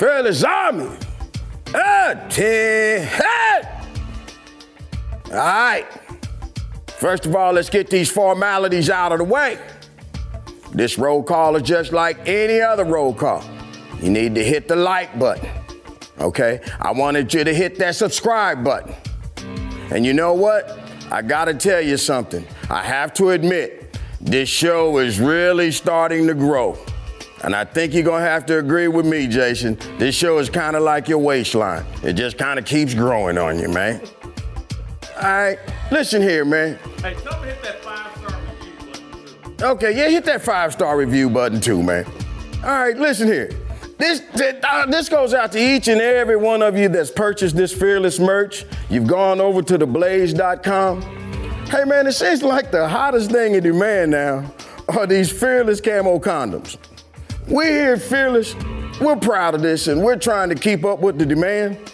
Fearless eh, Army. Hey! All right. First of all, let's get these formalities out of the way. This roll call is just like any other roll call. You need to hit the like button. Okay? I wanted you to hit that subscribe button. And you know what? I gotta tell you something. I have to admit, this show is really starting to grow. And I think you're gonna have to agree with me, Jason. This show is kind of like your waistline. It just kind of keeps growing on you, man. All right, listen here, man. Hey, tell me hit that five star review button too. Okay, yeah, hit that five star review button too, man. All right, listen here. This, uh, this goes out to each and every one of you that's purchased this fearless merch. You've gone over to theblaze.com. Hey, man, it seems like the hottest thing in demand now are these fearless camo condoms. We're here Fearless. We're proud of this and we're trying to keep up with the demand.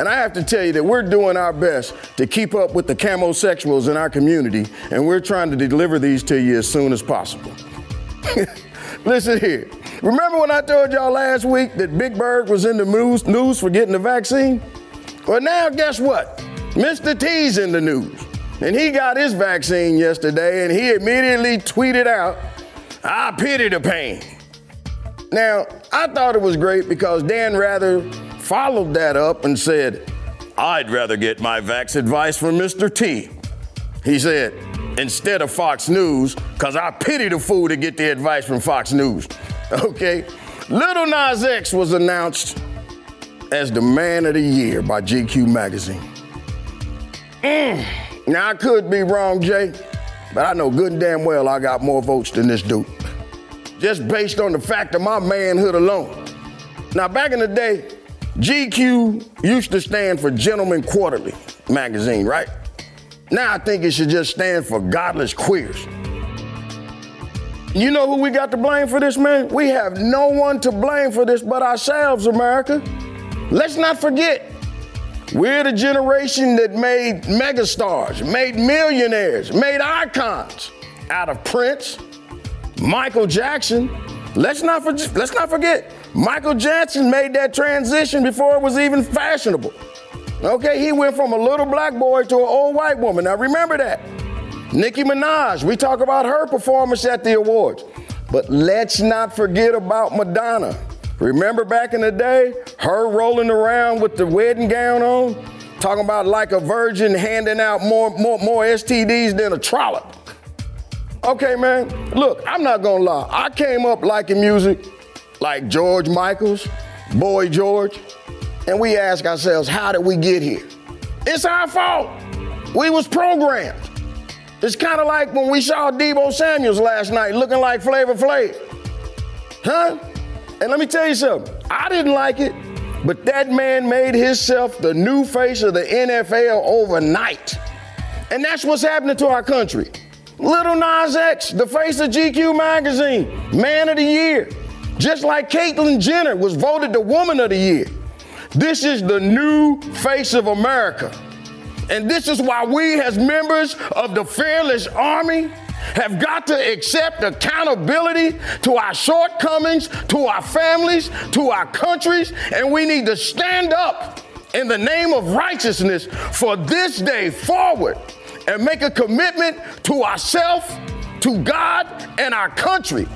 And I have to tell you that we're doing our best to keep up with the camo camosexuals in our community, and we're trying to deliver these to you as soon as possible. Listen here. Remember when I told y'all last week that Big Bird was in the news for getting the vaccine? Well, now guess what? Mr. T's in the news. And he got his vaccine yesterday, and he immediately tweeted out, I pity the pain. Now, I thought it was great because Dan Rather followed that up and said, I'd rather get my vax advice from Mr. T. He said, instead of Fox News, because I pity the fool to get the advice from Fox News. Okay? Little Nas X was announced as the Man of the Year by GQ Magazine. Mm. Now, I could be wrong, Jay, but I know good and damn well I got more votes than this dude just based on the fact of my manhood alone. Now, back in the day, GQ used to stand for Gentleman Quarterly magazine, right? Now I think it should just stand for Godless Queers. You know who we got to blame for this, man? We have no one to blame for this but ourselves, America. Let's not forget, we're the generation that made megastars, made millionaires, made icons out of Prince, Michael Jackson. Let's not, for, let's not forget, Michael Jackson made that transition before it was even fashionable. Okay, he went from a little black boy to an old white woman. Now remember that. Nicki Minaj, we talk about her performance at the awards. But let's not forget about Madonna. Remember back in the day, her rolling around with the wedding gown on, talking about like a virgin handing out more, more, more STDs than a trollop. Okay, man, look, I'm not gonna lie. I came up liking music like George Michaels, Boy George, and we ask ourselves, how did we get here? It's our fault. We was programmed. It's kind of like when we saw Deebo Samuels last night looking like Flavor Flav. Huh? And let me tell you something. I didn't like it, but that man made himself the new face of the NFL overnight. And that's what's happening to our country. Little Nas X, the face of GQ magazine, man of the year. Just like Caitlyn Jenner was voted the woman of the year. This is the new face of America. And this is why we, as members of the Fearless Army, have got to accept accountability to our shortcomings, to our families, to our countries, and we need to stand up in the name of righteousness for this day forward and make a commitment to ourselves, to God, and our country.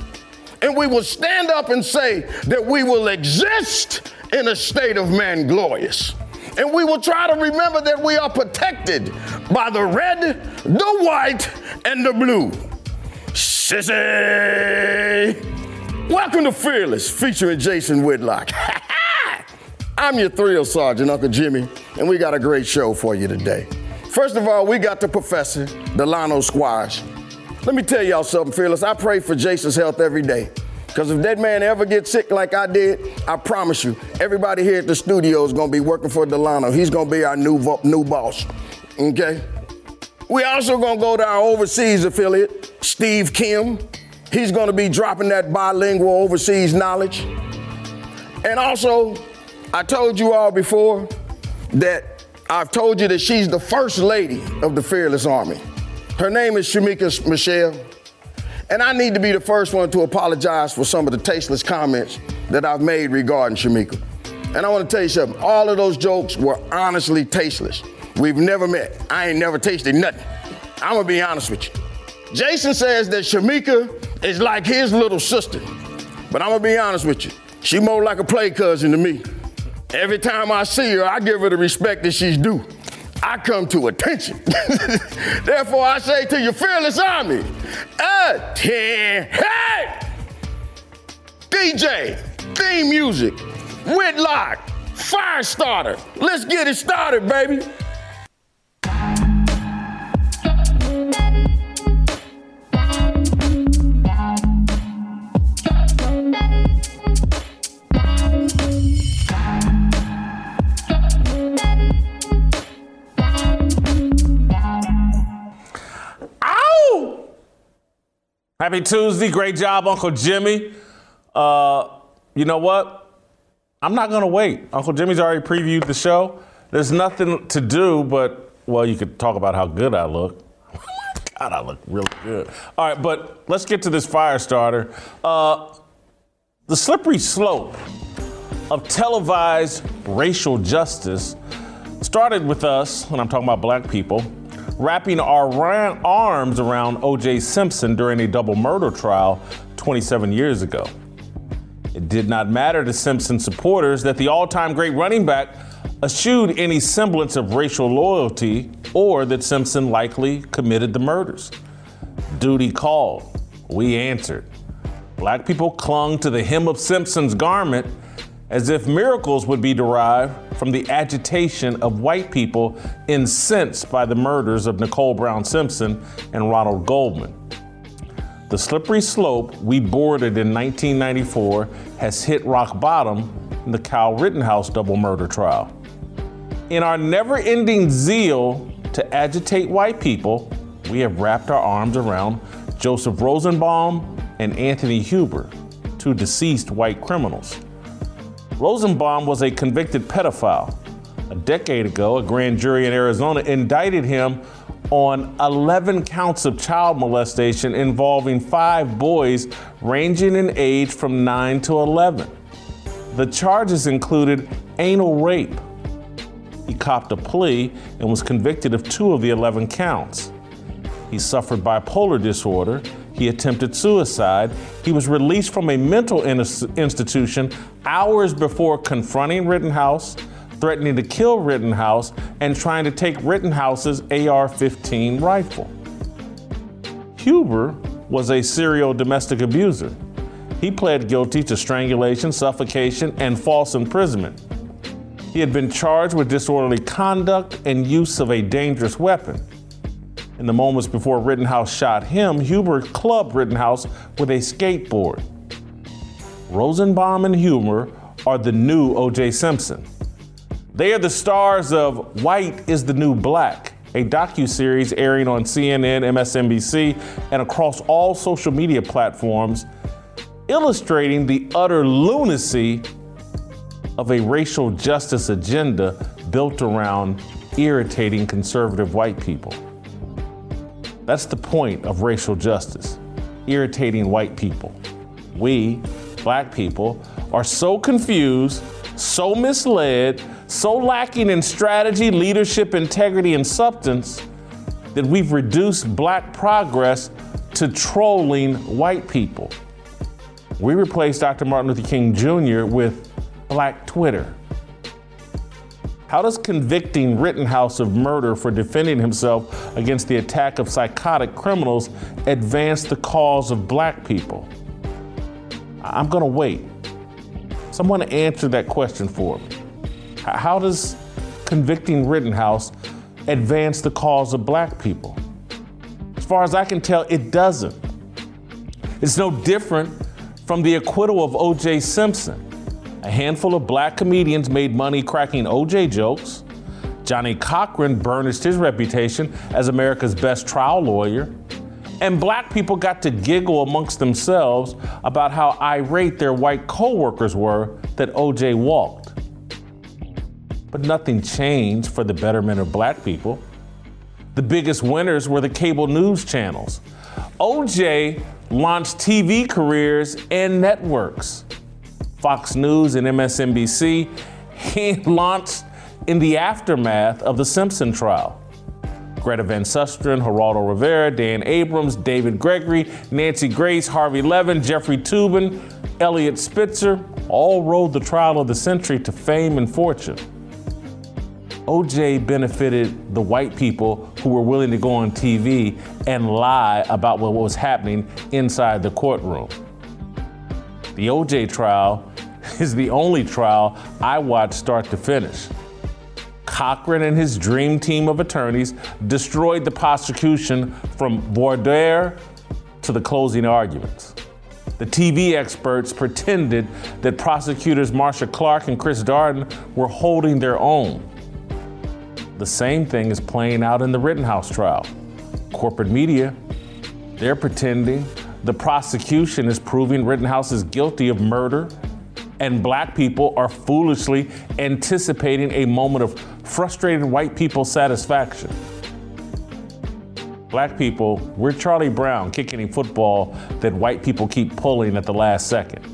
And we will stand up and say that we will exist in a state of man glorious. And we will try to remember that we are protected by the red, the white, and the blue. Sissy! Welcome to Fearless, featuring Jason Whitlock. I'm your thrill sergeant, Uncle Jimmy, and we got a great show for you today. First of all, we got the professor, Delano Squires. Let me tell y'all something, Fearless. I pray for Jason's health every day. Because if that man ever gets sick like I did, I promise you, everybody here at the studio is gonna be working for Delano. He's gonna be our new new boss. Okay? We also gonna go to our overseas affiliate, Steve Kim. He's gonna be dropping that bilingual overseas knowledge. And also, I told you all before that I've told you that she's the first lady of the Fearless Army. Her name is Shemeka Michelle. And I need to be the first one to apologize for some of the tasteless comments that I've made regarding Shemeka. And I want to tell you something. All of those jokes were honestly tasteless. We've never met. I ain't never tasted nothing. I'm gonna be honest with you. Jason says that Shemeka is like his little sister. But I'm gonna be honest with you. She more like a play cousin to me. Every time I see her, I give her the respect that she's due. I come to attention. Therefore, I say to your fearless army! Hey! DJ, theme music, Whitlock, fire starter. Let's get it started, baby. Happy Tuesday. Great job, Uncle Jimmy. Uh, you know what? I'm not going to wait. Uncle Jimmy's already previewed the show. There's nothing to do but, well, you could talk about how good I look. God, I look really good. All right, but let's get to this fire starter. Uh, the slippery slope of televised racial justice started with us, when I'm talking about black people, wrapping our arms around O.J. Simpson during a double murder trial 27 years ago. It did not matter to Simpson supporters that the all time great running back eschewed any semblance of racial loyalty or that Simpson likely committed the murders. Duty called. We answered. Black people clung to the hem of Simpson's garment as if miracles would be derived from the agitation of white people incensed by the murders of Nicole Brown Simpson and Ronald Goldman. The slippery slope we boarded in 1994 has hit rock bottom in the Kyle Rittenhouse double murder trial. In our never ending zeal to agitate white people, we have wrapped our arms around Joseph Rosenbaum and Anthony Huber, two deceased white criminals. Rosenbaum was a convicted pedophile. A decade ago, a grand jury in Arizona indicted him on 11 counts of child molestation involving five boys ranging in age from 9 to 11. The charges included anal rape. He copped a plea and was convicted of two of the 11 counts. He suffered bipolar disorder he attempted suicide. He was released from a mental institution hours before confronting Rittenhouse, threatening to kill Rittenhouse, and trying to take Rittenhouse's AR 15 rifle. Huber was a serial domestic abuser. He pled guilty to strangulation, suffocation, and false imprisonment. He had been charged with disorderly conduct and use of a dangerous weapon. In the moments before Rittenhouse shot him, Huber clubbed Rittenhouse with a skateboard. Rosenbaum and Huber are the new O.J. Simpson. They are the stars of White is the New Black, a docu-series airing on CNN, MSNBC, and across all social media platforms, illustrating the utter lunacy of a racial justice agenda built around irritating conservative white people. That's the point of racial justice irritating white people. We, black people, are so confused, so misled, so lacking in strategy, leadership, integrity, and substance that we've reduced black progress to trolling white people. We replaced Dr. Martin Luther King Jr. with Black Twitter. How does convicting Rittenhouse of murder for defending himself against the attack of psychotic criminals advance the cause of black people? I'm going to wait. Someone answer that question for me. How does convicting Rittenhouse advance the cause of black people? As far as I can tell, it doesn't. It's no different from the acquittal of O.J. Simpson. A handful of black comedians made money cracking O.J. jokes. Johnnie Cochran burnished his reputation as America's best trial lawyer. And black people got to giggle amongst themselves about how irate their white coworkers were that OJ walked. But nothing changed for the betterment of black people. The biggest winners were the cable news channels. OJ launched TV careers and networks. Fox News and MSNBC, he launched in the aftermath of the Simpson trial. Greta Van Susteren, Geraldo Rivera, Dan Abrams, David Gregory, Nancy Grace, Harvey Levin, Jeffrey Toobin, Eliot Spitzer all rode the trial of the century to fame and fortune. OJ benefited the white people who were willing to go on TV and lie about what was happening inside the courtroom. The OJ trial is the only trial I watched start to finish. Cochran and his dream team of attorneys destroyed the prosecution from voir dire to the closing arguments. The TV experts pretended that prosecutors Marcia Clark and Chris Darden were holding their own. The same thing is playing out in the Rittenhouse trial. Corporate media, they're pretending the prosecution is proving Rittenhouse is guilty of murder, and black people are foolishly anticipating a moment of frustrated white people satisfaction. Black people, we're Charlie Brown kicking a football that white people keep pulling at the last second.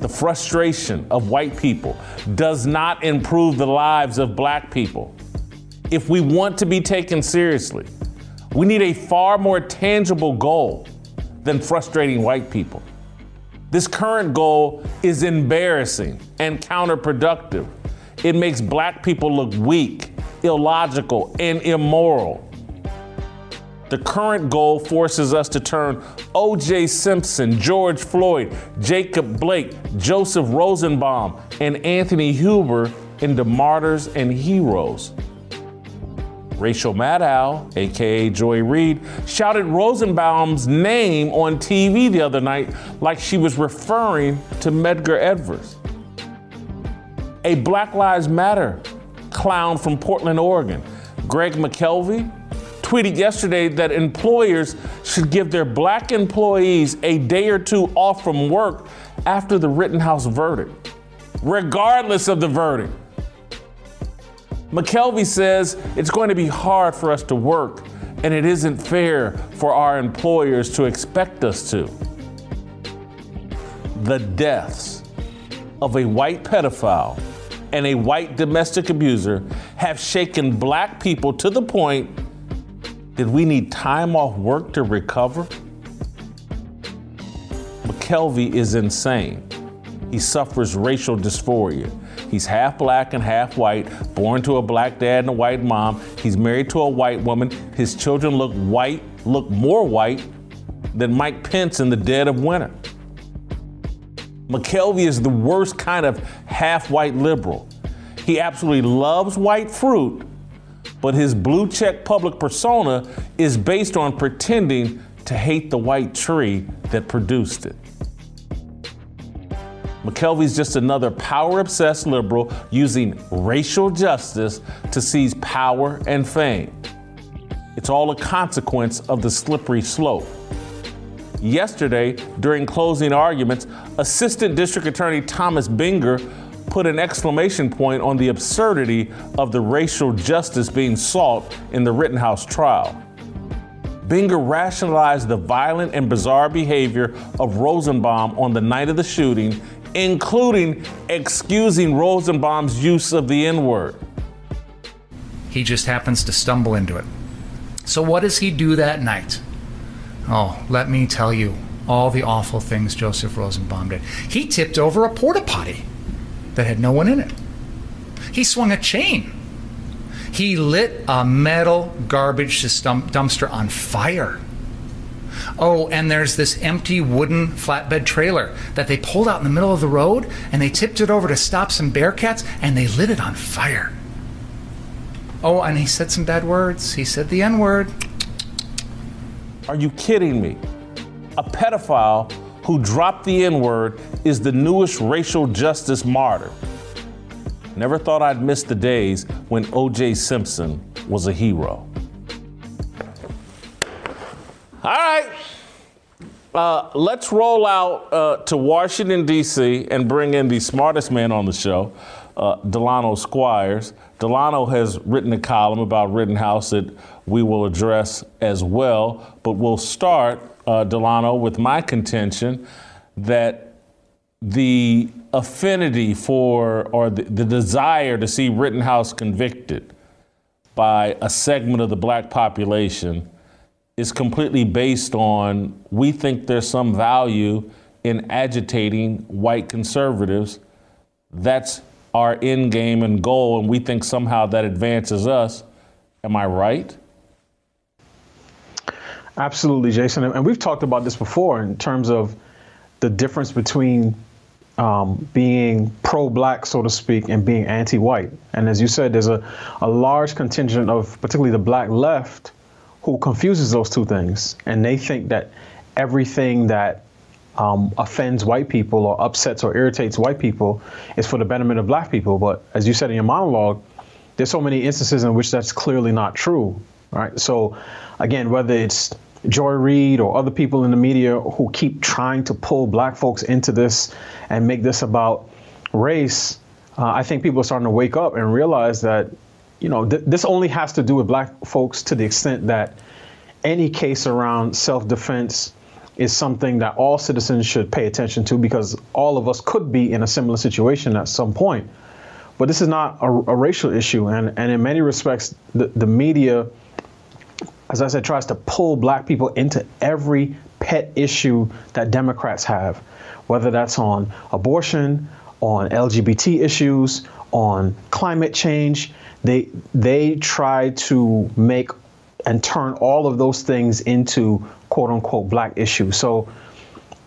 The frustration of white people does not improve the lives of black people. If we want to be taken seriously, we need a far more tangible goal than frustrating white people. This current goal is embarrassing and counterproductive. It makes black people look weak, illogical, and immoral. The current goal forces us to turn O.J. Simpson, George Floyd, Jacob Blake, Joseph Rosenbaum, and Anthony Huber into martyrs and heroes. Rachel Maddow, aka Joy Reid, shouted Rosenbaum's name on TV the other night like she was referring to Medgar Evers. A Black Lives Matter clown from Portland, Oregon, Greg McKelvey, tweeted yesterday that employers should give their black employees a day or two off from work after the Rittenhouse verdict, regardless of the verdict. McKelvey says it's going to be hard for us to work, and it isn't fair for our employers to expect us to. The deaths of a white pedophile and a white domestic abuser have shaken black people to the point that we need time off work to recover. McKelvey is insane. He suffers racial dysphoria. He's half black and half white, born to a black dad and a white mom. He's married to a white woman. His children look white, look more white than Mike Pence in the dead of winter. McKelvey is the worst kind of half white liberal. He absolutely loves white fruit, but his blue check public persona is based on pretending to hate the white tree that produced it. McKelvey's just another power obsessed liberal using racial justice to seize power and fame. It's all a consequence of the slippery slope. Yesterday, during closing arguments, Assistant District Attorney Thomas Binger put an exclamation point on the absurdity of the racial justice being sought in the Rittenhouse trial. Binger rationalized the violent and bizarre behavior of Rosenbaum on the night of the shooting including excusing Rosenbaum's use of the N word. He just happens to stumble into it. So, what does he do that night? Oh, let me tell you all the awful things Joseph Rosenbaum did. He tipped over a porta potty that had no one in it. He swung a chain. He lit a metal garbage dumpster on fire. Oh, and there's this empty wooden flatbed trailer that they pulled out in the middle of the road and they tipped it over to stop some bearcats and they lit it on fire. Oh, and he said some bad words. He said the N word. Are you kidding me? A pedophile who dropped the N word is the newest racial justice martyr. Never thought I'd miss the days when O.J. Simpson was a hero. All right. Uh, let's roll out uh, to Washington, D.C., and bring in the smartest man on the show, uh, Delano Squires. Delano has written a column about Rittenhouse that we will address as well, but we'll start, uh, Delano, with my contention that the affinity for or the, the desire to see Rittenhouse convicted by a segment of the black population is completely based on we think there's some value in agitating white conservatives. That's our end game and goal, and we think somehow that advances us. Am I right? Absolutely, Jason. And we've talked about this before in terms of the difference between um, being pro-black, so to speak, and being anti-white. And as you said, there's a, a large contingent of particularly the black left who confuses those two things, and they think that everything that um, offends white people or upsets or irritates white people is for the betterment of black people. But as you said in your monologue, there's so many instances in which that's clearly not true. Right. So again, whether it's Joy Reid or other people in the media who keep trying to pull black folks into this and make this about race, uh, I think people are starting to wake up and realize that, you know, th- this only has to do with black folks to the extent that any case around self-defense is something that all citizens should pay attention to because all of us could be in a similar situation at some point. But this is not a, a racial issue, and, and in many respects, the, the media as I said, tries to pull black people into every pet issue that Democrats have, whether that's on abortion, on LGBT issues, on climate change. They they try to make and turn all of those things into quote unquote black issues. So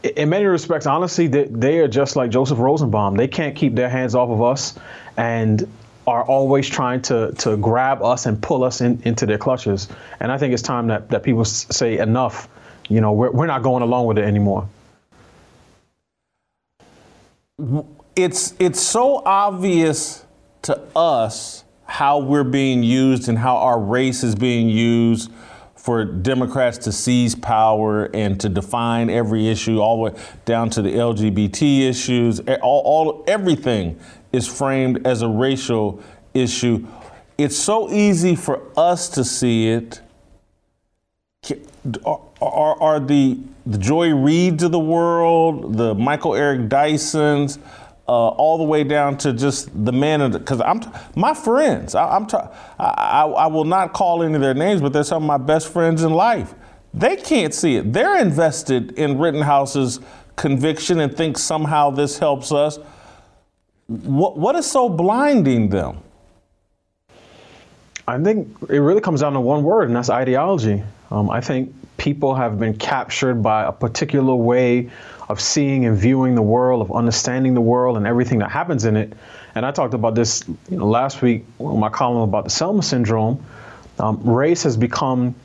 in many respects, honestly, they, they are just like Joseph Rosenbaum. They can't keep their hands off of us, and are always trying to to grab us and pull us in, into their clutches. And I think it's time that, that people say enough. You know, we're, we're not going along with it anymore. It's it's so obvious to us how we're being used and how our race is being used for Democrats to seize power and to define every issue, all the way down to the LGBT issues, all, all everything is framed as a racial issue. It's so easy for us to see it. Are, are, are the, the Joy Reids of the world, the Michael Eric Dysons, uh, all the way down to just the men because I'm my friends. I, am I, I, I will not call any of their names, but they're some of my best friends in life. They can't see it. They're invested in Rittenhouse's conviction and think somehow this helps us. What, what is so blinding them? I think it really comes down to one word, and that's ideology. Um, I think people have been captured by a particular way of seeing and viewing the world, of understanding the world and everything that happens in it. And I talked about this you know, last week in my column about the Selma syndrome. Um, race has become,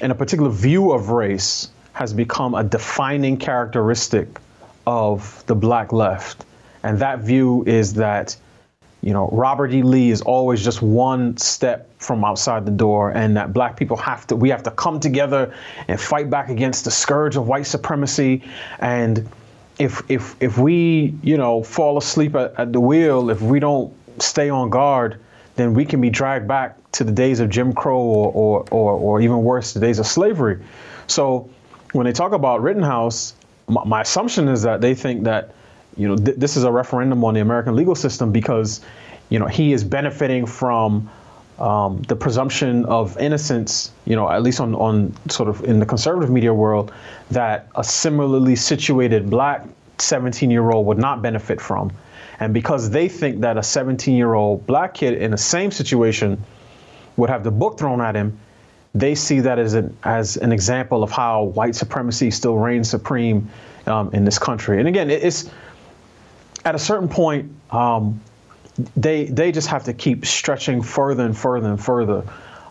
and a particular view of race has become a defining characteristic of the black left. And that view is that, you know, Robert E. Lee is always just one step from outside the door, and that black people have to, we have to come together and fight back against the scourge of white supremacy. And if, if, if we, you know, fall asleep at, at the wheel, if we don't stay on guard, then we can be dragged back to the days of Jim Crow or, or, or, or even worse, the days of slavery. So when they talk about Rittenhouse, my, my assumption is that they think that you know, th- this is a referendum on the American legal system because, you know, he is benefiting from um, the presumption of innocence, you know, at least on, on sort of in the conservative media world, that a similarly situated black 17 year old would not benefit from. And because they think that a 17 year old black kid in the same situation would have the book thrown at him, they see that as an, as an example of how white supremacy still reigns supreme um, in this country. And again, it's at a certain point, um, they they just have to keep stretching further and further and further.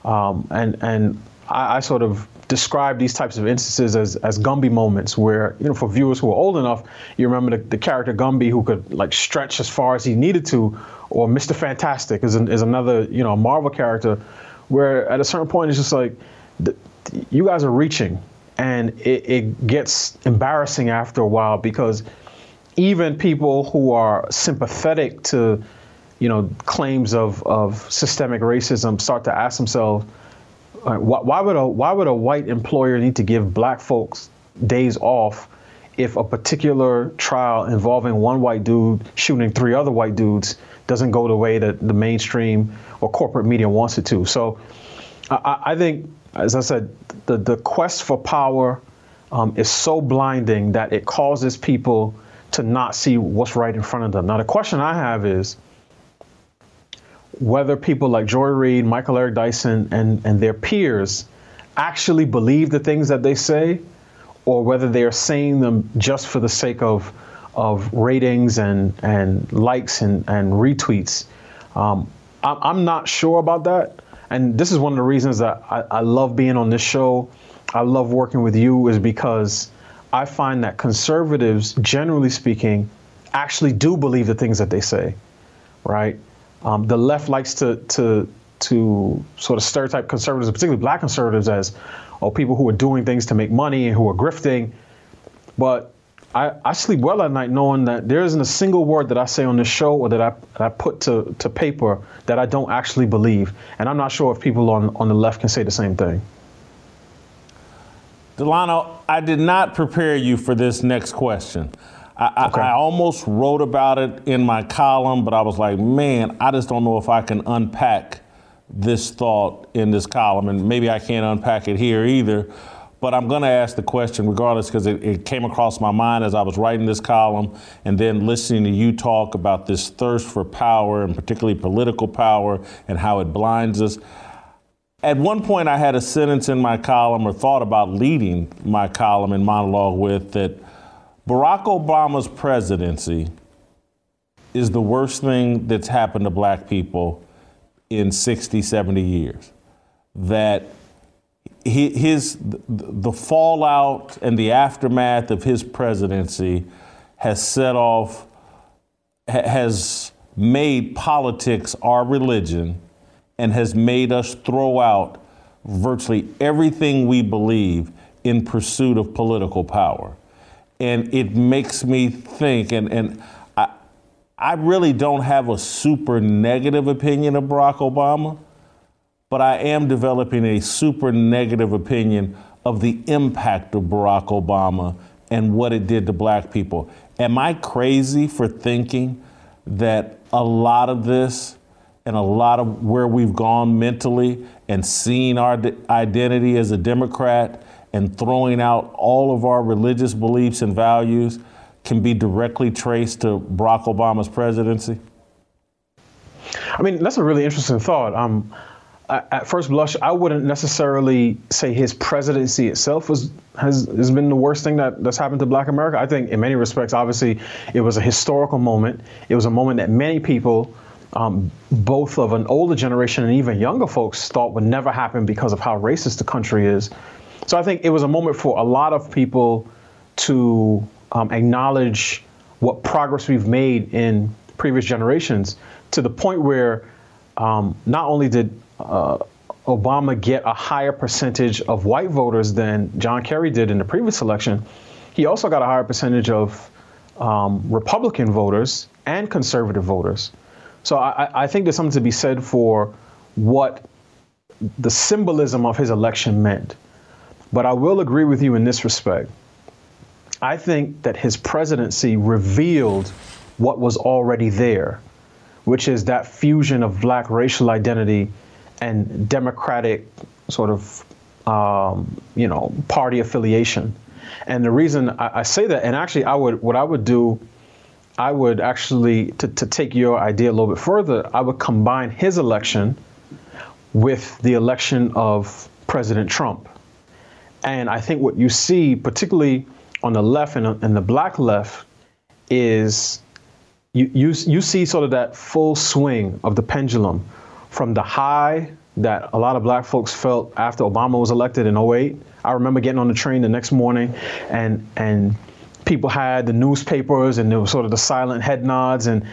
Um, and and I, I, sort of describe these types of instances as, as Gumby moments where, you know, for viewers who are old enough, you remember the, the character Gumby who could like stretch as far as he needed to, or Mr. Fantastic is, an, is another, you know, Marvel character where at a certain point it's just like, the, you guys are reaching and it, it gets embarrassing after a while because even people who are sympathetic to, you know, claims of, of systemic racism start to ask themselves, uh, why, why, would a why would a white employer need to give black folks days off if a particular trial involving one white dude shooting three other white dudes doesn't go the way that the mainstream or corporate media wants it to? So, I, I think, as I said, the the quest for power um, is so blinding that it causes people to not see what's right in front of them. Now, the question I have is whether people like Joy Reid, Michael Eric Dyson, and, and their peers actually believe the things that they say, or whether they are saying them just for the sake of, of ratings and, and likes and, and retweets. Um, I'm not sure about that. And this is one of the reasons that I, I love being on this show. I love working with you, is because I find that conservatives, generally speaking, actually do believe the things that they say, right? Um, the left likes to to to sort of stereotype conservatives, particularly black conservatives, as oh people who are doing things to make money and who are grifting. But I, I sleep well at night knowing that there isn't a single word that I say on this show or that I, that I put to, to paper that I don't actually believe. And I'm not sure if people on, on the left can say the same thing. Delano, I did not prepare you for this next question. I, okay. I, I, almost wrote about it in my column, but I was like, man, I just don't know if I can unpack this thought in this column, and maybe I can't unpack it here either. But I'm going to ask the question regardless because it, it, came across my mind as I was writing this column and then listening to you talk about this thirst for power and particularly political power and how it blinds us. At one point, I had a sentence in my column or thought about leading my column and monologue with that Barack Obama's presidency is the worst thing that's happened to black people in 60, 70 years. That his the fallout and the aftermath of his presidency has set off has made politics our religion and has made us throw out virtually everything we believe in pursuit of political power. And it makes me think, and, and I, I really don't have a super negative opinion of Barack Obama, but I am developing a super negative opinion of the impact of Barack Obama and what it did to black people. Am I crazy for thinking that a lot of this and a lot of where we've gone mentally and seeing our identity as a Democrat and throwing out all of our religious beliefs and values can be directly traced to Barack Obama's presidency? I mean, that's a really interesting thought. Um, at first blush, I wouldn't necessarily say his presidency itself was has has been the worst thing that, that's happened to Black America. I think, in many respects, obviously, it was a historical moment. It was a moment that many people um, both of an older generation and even younger folks thought would never happen because of how racist the country is. So I think it was a moment for a lot of people to um, acknowledge what progress we've made in previous generations to the point where um, not only did uh, Obama get a higher percentage of white voters than John Kerry did in the previous election, he also got a higher percentage of um, Republican voters and conservative voters. So I, I think there's something to be said for what the symbolism of his election meant. But I will agree with you in this respect. I think that his presidency revealed what was already there, which is that fusion of black racial identity and democratic sort of, um, you know, party affiliation. And the reason I, I, say that, and actually, I would what I would do I would actually, to, to take your idea a little bit further, I would combine his election with the election of President Trump. And I think what you see, particularly on the left and, and the black left, is you, you, you see sort of that full swing of the pendulum from the high that a lot of black folks felt after Obama was elected in 08. I remember getting on the train the next morning and and people had the newspapers and there was sort of the silent head nods and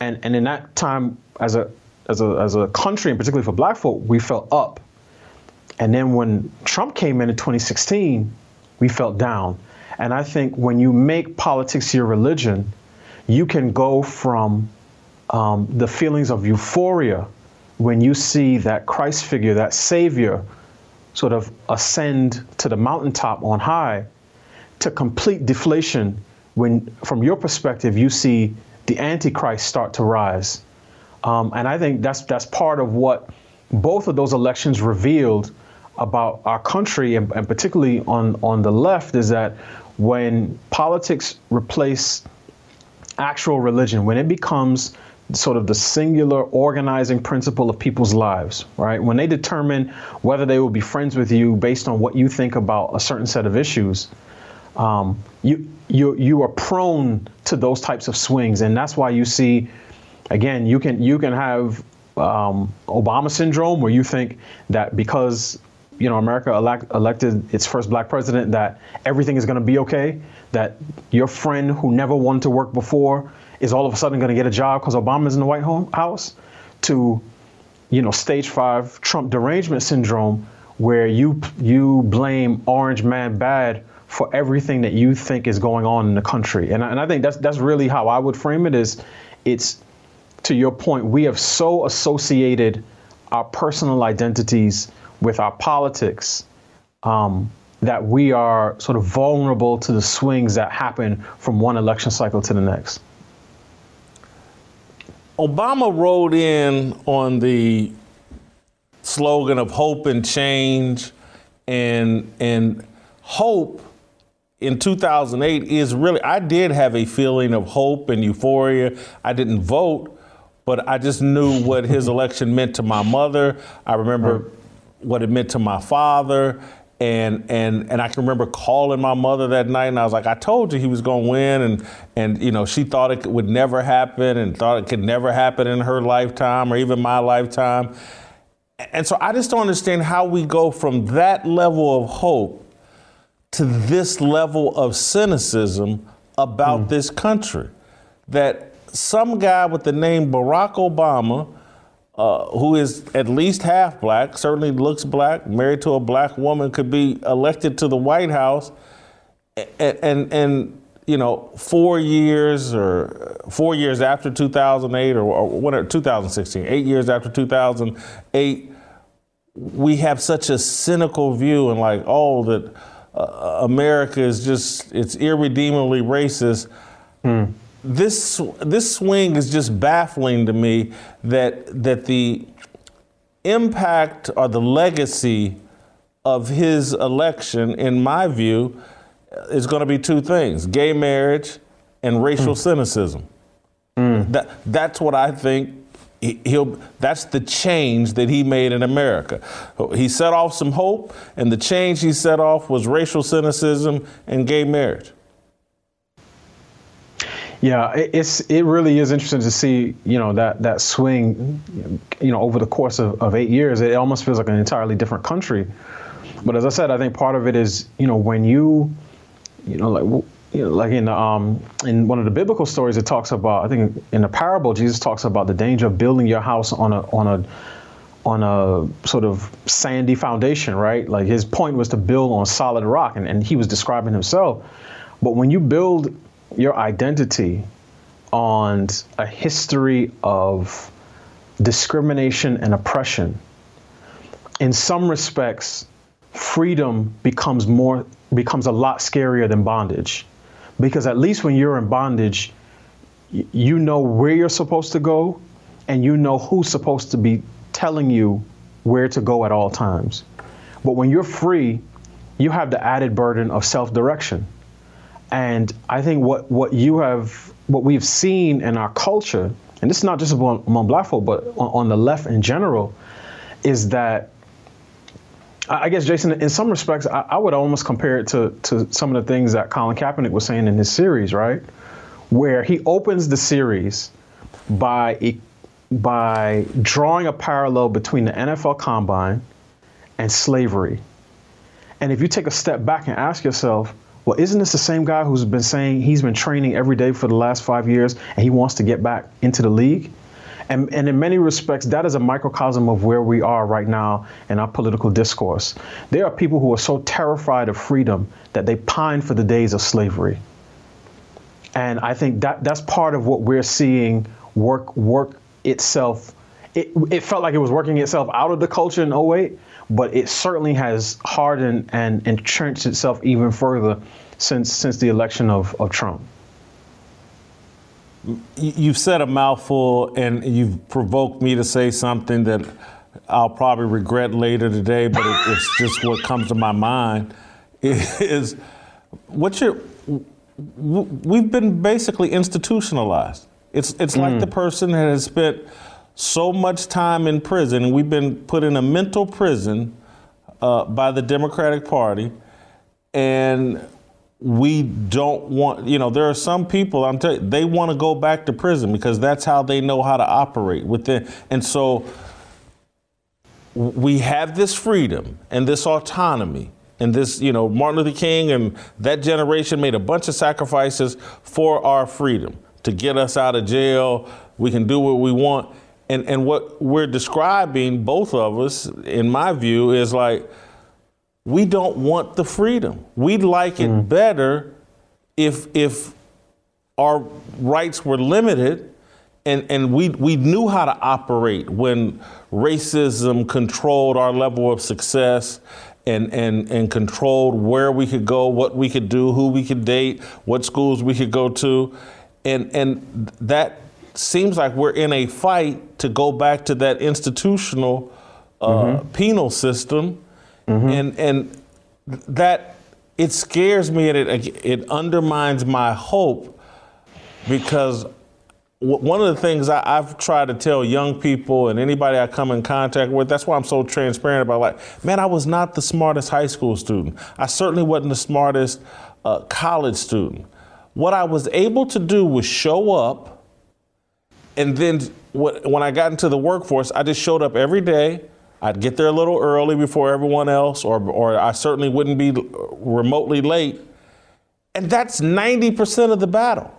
and and in that time as a as a as a country and particularly for black folk, we felt up. And then when Trump came in in 2016, we felt down. And I think when you make politics your religion, you can go from um, the feelings of euphoria when you see that Christ figure, that Savior, sort of ascend to the mountaintop on high, to complete deflation when, from your perspective, you see the Antichrist start to rise. Um, and I think that's that's part of what both of those elections revealed about our country, and, and particularly on on the left, is that when politics replace actual religion, when it becomes sort of the singular organizing principle of people's lives, right? When they determine whether they will be friends with you based on what you think about a certain set of issues, um, you you you are prone to those types of swings, and that's why you see, again, you can you can have um, Obama syndrome, where you think that because you know America elect, elected its first black president, that everything is going to be okay, that your friend who never wanted to work before is all of a sudden going to get a job because Obama's in the White House, to, you know, stage five Trump derangement syndrome, where you you blame Orange Man bad for everything that you think is going on in the country. And I, and I think that's that's really how I would frame it. Is it's to your point, we have so associated our personal identities with our politics um, that we are sort of vulnerable to the swings that happen from one election cycle to the next. Obama rode in on the slogan of hope and change, and and hope in 2008 is really. I did have a feeling of hope and euphoria. I didn't vote, but I just knew what his election meant to my mother. I remember what it meant to my father and and and I can remember calling my mother that night, and I was like, I told you he was going to win, and and you know she thought it would never happen, and thought it could never happen in her lifetime or even my lifetime, and so I just don't understand how we go from that level of hope to this level of cynicism about mm. this country, that some guy with the name Barack Obama uh, who is at least half black, certainly looks black, married to a black woman, could be elected to the White House, and and, and you know, four years or four years after 2008 or, or whatever, 2016, eight years after 2008, we have such a cynical view and like, oh, that uh, America is just, it's irredeemably racist. Mm this this swing is just baffling to me that that the impact or the legacy of his election, in my view, is going to be two things: gay marriage and racial mm. cynicism. Mm. That that's what I think. He'll. That's the change that he made in America. He set off some hope, and the change he set off was racial cynicism and gay marriage. Yeah, it's it really is interesting to see you know that that swing, you know, over the course of, of eight years. It almost feels like an entirely different country. But as I said, I think part of it is you know when you, you know, like like in um in one of the biblical stories, it talks about I think in the parable Jesus talks about the danger of building your house on a on a on a sort of sandy foundation, right? Like his point was to build on solid rock, and, and he was describing himself. But when you build your identity on a history of discrimination and oppression, in some respects, freedom becomes more becomes a lot scarier than bondage. Because at least when you're in bondage, you know where you're supposed to go and you know who's supposed to be telling you where to go at all times. But when you're free, you have the added burden of self direction. And I think what, what you have, what we've seen in our culture, and this is not just among, among black folk, but on, on the left in general, is that I guess, Jason, in some respects, I, I, would almost compare it to, to some of the things that Colin Kaepernick was saying in his series, right? Where he opens the series by by drawing a parallel between the NFL combine and slavery. And if you take a step back and ask yourself, well, isn't this the same guy who's been saying he's been training every day for the last five years and he wants to get back into the league? And, and in many respects, that is a microcosm of where we are right now in our political discourse. There are people who are so terrified of freedom that they pine for the days of slavery. And I think that that's part of what we're seeing work work itself. It, it felt like it was working itself out of the culture in 08, but it certainly has hardened and entrenched itself even further since since the election of, of Trump. You've said a mouthful and you've provoked me to say something that I'll probably regret later today, but it, it's just what comes to my mind is what you're we've been basically institutionalized. It's it's mm. like the person that has spent so much time in prison, and we've been put in a mental prison uh, by the Democratic Party, and we don't want. You know, there are some people I'm telling you, they want to go back to prison because that's how they know how to operate within, and so we have this freedom and this autonomy and this, you know, Martin Luther King and that generation made a bunch of sacrifices for our freedom to get us out of jail. We can do what we want. And, and what we're describing, both of us, in my view, is like we don't want the freedom. We'd like it mm. better if if our rights were limited and, and we, we knew how to operate when racism controlled our level of success and, and, and controlled where we could go, what we could do, who we could date, what schools we could go to. And, and that seems like we're in a fight to go back to that institutional uh, mm-hmm. penal system. Mm-hmm. And, and that it scares me and it, it undermines my hope because one of the things I, have tried to tell young people and anybody I come in contact with, that's why I'm so transparent about like, man, I was not the smartest high school student. I certainly wasn't the smartest uh, college student. What I was able to do was show up, and then when I got into the workforce, I just showed up every day. I'd get there a little early before everyone else, or, or I certainly wouldn't be remotely late. And that's 90% of the battle.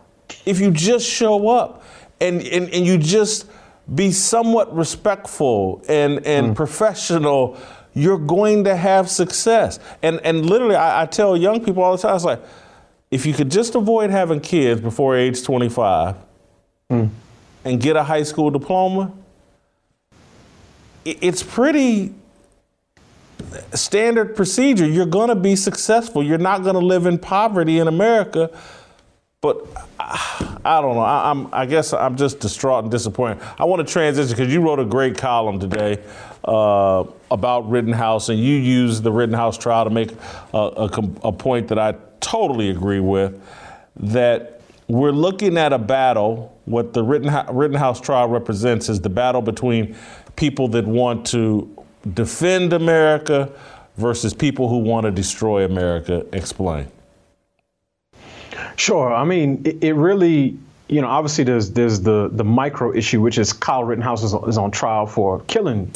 If you just show up and, and, and you just be somewhat respectful and, and mm. professional, you're going to have success. And, and literally, I, I tell young people all the time, it's like, if you could just avoid having kids before age 25 mm. and get a high school diploma, it's pretty standard procedure. You're going to be successful. You're not going to live in poverty in America but I don't know. I, am I guess I'm just distraught and disappointed. I want to transition because you wrote a great column today uh, about Rittenhouse, and you used the Rittenhouse trial to make a, a, a point that I totally agree with. That we're looking at a battle. What the Rittenhouse trial represents is the battle between people that want to defend America versus people who want to destroy America. Explain. Sure. I mean, it, it, really, you know, obviously there's there's the the micro issue, which is Kyle Rittenhouse is, is on trial for killing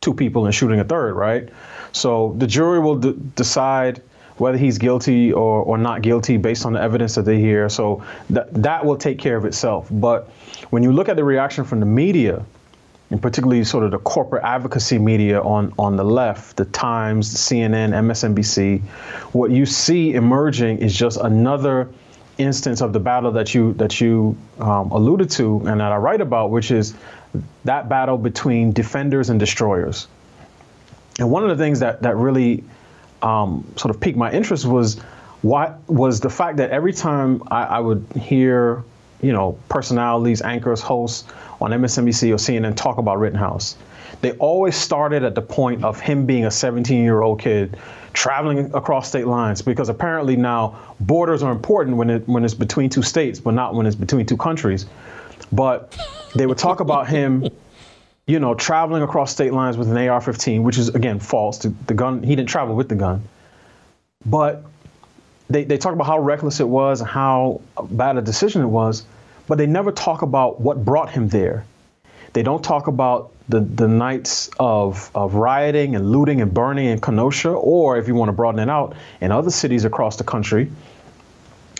two people and shooting a third, right? So the jury will d- decide whether he's guilty or, or not guilty based on the evidence that they hear. So that that will take care of itself. But when you look at the reaction from the media, and particularly sort of the corporate advocacy media on, on the left, the Times, CNN, MSNBC, what you see emerging is just another instance of the battle that you that you um, alluded to and that I write about, which is that battle between defenders and destroyers. And one of the things that that really um, sort of piqued my interest was what was the fact that every time I, I would hear, you know, personalities, anchors, hosts on MSNBC or CNN talk about Rittenhouse, they always started at the point of him being a 17 year old kid traveling across state lines because apparently now borders are important when it when it's between two states, but not when it's between two countries. But they would talk about him, you know, traveling across state lines with an AR-15, which is again false. The gun he didn't travel with the gun, but they they talk about how reckless it was and how bad a decision it was, but they never talk about what brought him there They don't talk about the, the nights of, of rioting and looting and burning in Kenosha, or if you want to broaden it out, in other cities across the country.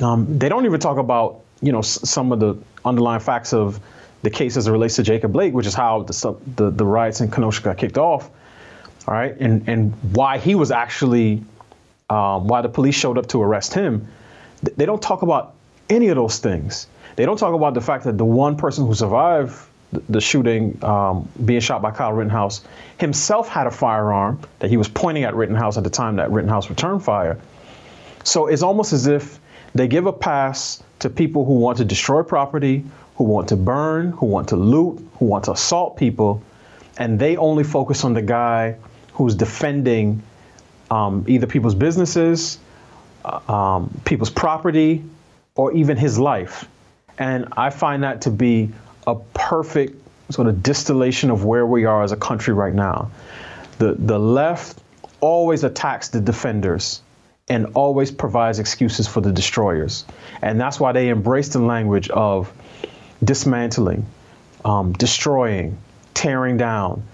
Um, they don't even talk about you know s- some of the underlying facts of the case as it relates to Jacob Blake, which is how the, the, the riots in Kenosha got kicked off. All right, and and why he was actually um, why the police showed up to arrest him. They don't talk about any of those things. They don't talk about the fact that the one person who survived the shooting, um, being shot by Kyle Rittenhouse, himself had a firearm that he was pointing at Rittenhouse at the time that Rittenhouse returned fire. So it's almost as if they give a pass to people who want to destroy property, who want to burn, who want to loot, who want to assault people, and they only focus on the guy who's defending um, either people's businesses, uh, um, people's property, or even his life. And I find that to be a perfect sort of distillation of where we are as a country right now. The, the left always attacks the defenders and always provides excuses for the destroyers. And that's why they embrace the language of dismantling, um, destroying, tearing down,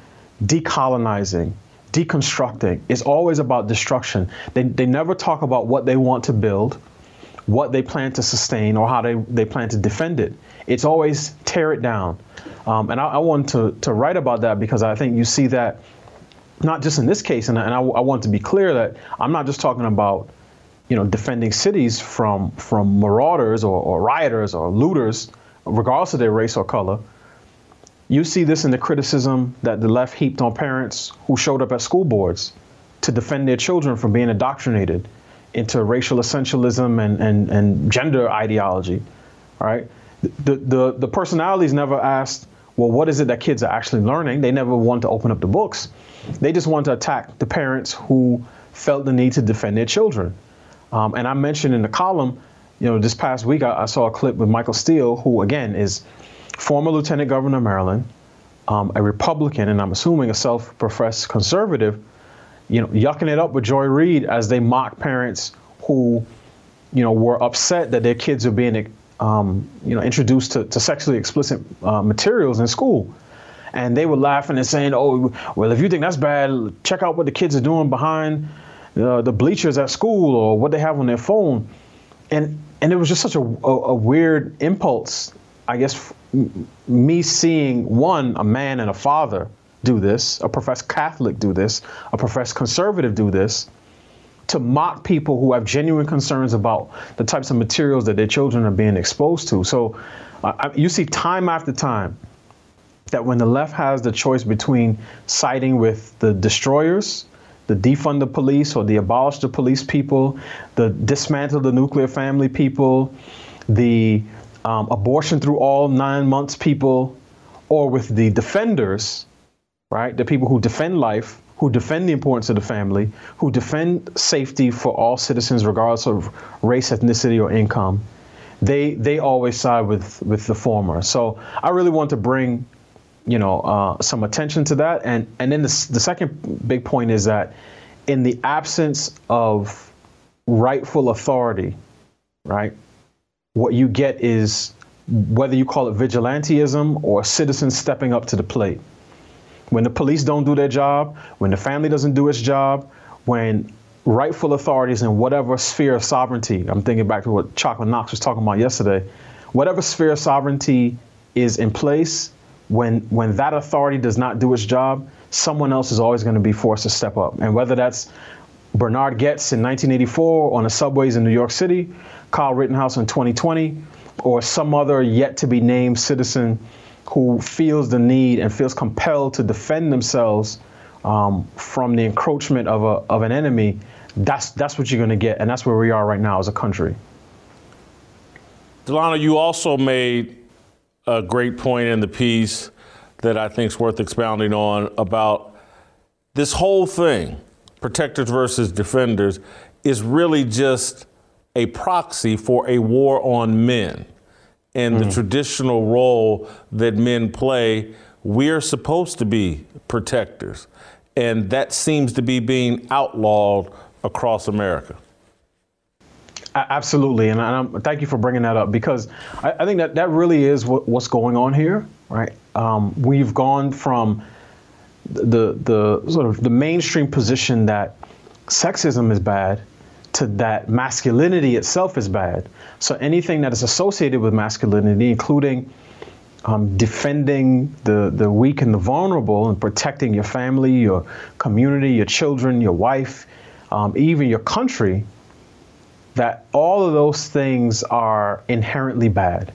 decolonizing, deconstructing. It's always about destruction. They, they never talk about what they want to build, what they plan to sustain, or how they, they plan to defend it. It's always tear it down. Um, and I, I want to, to write about that because I think you see that not just in this case, and, and I, I, want to be clear that I'm not just talking about, you know, defending cities from from marauders or, or rioters or looters, regardless of their race or color. You see this in the criticism that the left heaped on parents who showed up at school boards to defend their children from being indoctrinated into racial essentialism and, and, and gender ideology, right? The, the, the personalities never asked, well, what is it that kids are actually learning? They never want to open up the books. They just want to attack the parents who felt the need to defend their children. Um, and I mentioned in the column, you know, this past week I, I, saw a clip with Michael Steele, who again is former lieutenant governor of Maryland, um, a Republican, and I'm assuming a self-professed conservative, you know, yucking it up with Joy Reid as they mock parents who, you know, were upset that their kids are being, um, you know, introduced to, to sexually explicit uh, materials in school and they were laughing and saying, "Oh, well, if you think that's bad, check out what the kids are doing behind uh, the bleachers at school or what they have on their phone." And and it was just such a, a, a weird impulse, I guess, f- me seeing one a man and a father do this, a professed Catholic do this, a professed conservative do this, to mock people who have genuine concerns about the types of materials that their children are being exposed to. So uh, you see time after time that when the left has the choice between siding with the destroyers, the defund the police or the abolish the police people, the dismantle the nuclear family people, the um, abortion through all nine months people, or with the defenders, right? The people who defend life, who defend the importance of the family, who defend safety for all citizens, regardless of race, ethnicity, or income. They they always side with with the former. So I really want to bring you know, uh, some attention to that. And and then the, the second big point is that in the absence of rightful authority, right, what you get is whether you call it vigilantism or citizens stepping up to the plate. When the police don't do their job, when the family doesn't do its job, when rightful authorities in whatever sphere of sovereignty, I'm thinking back to what Chocolate Knox was talking about yesterday, whatever sphere of sovereignty is in place, when when that authority does not do its job, someone else is always going to be forced to step up. And whether that's Bernhard Goetz in 1984 on the subways in New York City, Kyle Rittenhouse in 2020, or some other yet to be named citizen who feels the need and feels compelled to defend themselves um, from the encroachment of, a, of an enemy, that's, that's what you're going to get. And that's where we are right now as a country. Delano, you also made a great point in the piece that I think is worth expounding on about this whole thing, protectors versus defenders, is really just a proxy for a war on men and mm-hmm. the traditional role that men play. We're supposed to be protectors. And that seems to be being outlawed across America. Absolutely, and I'm, thank you for bringing that up because I, I think that that really is what, what's going on here, right? um, we've gone from the the sort of the mainstream position that sexism is bad to that masculinity itself is bad. So anything that is associated with masculinity, including um, defending the, the weak and the vulnerable and protecting your family, your community, your children, your wife, um, even your country, that all of those things are inherently bad.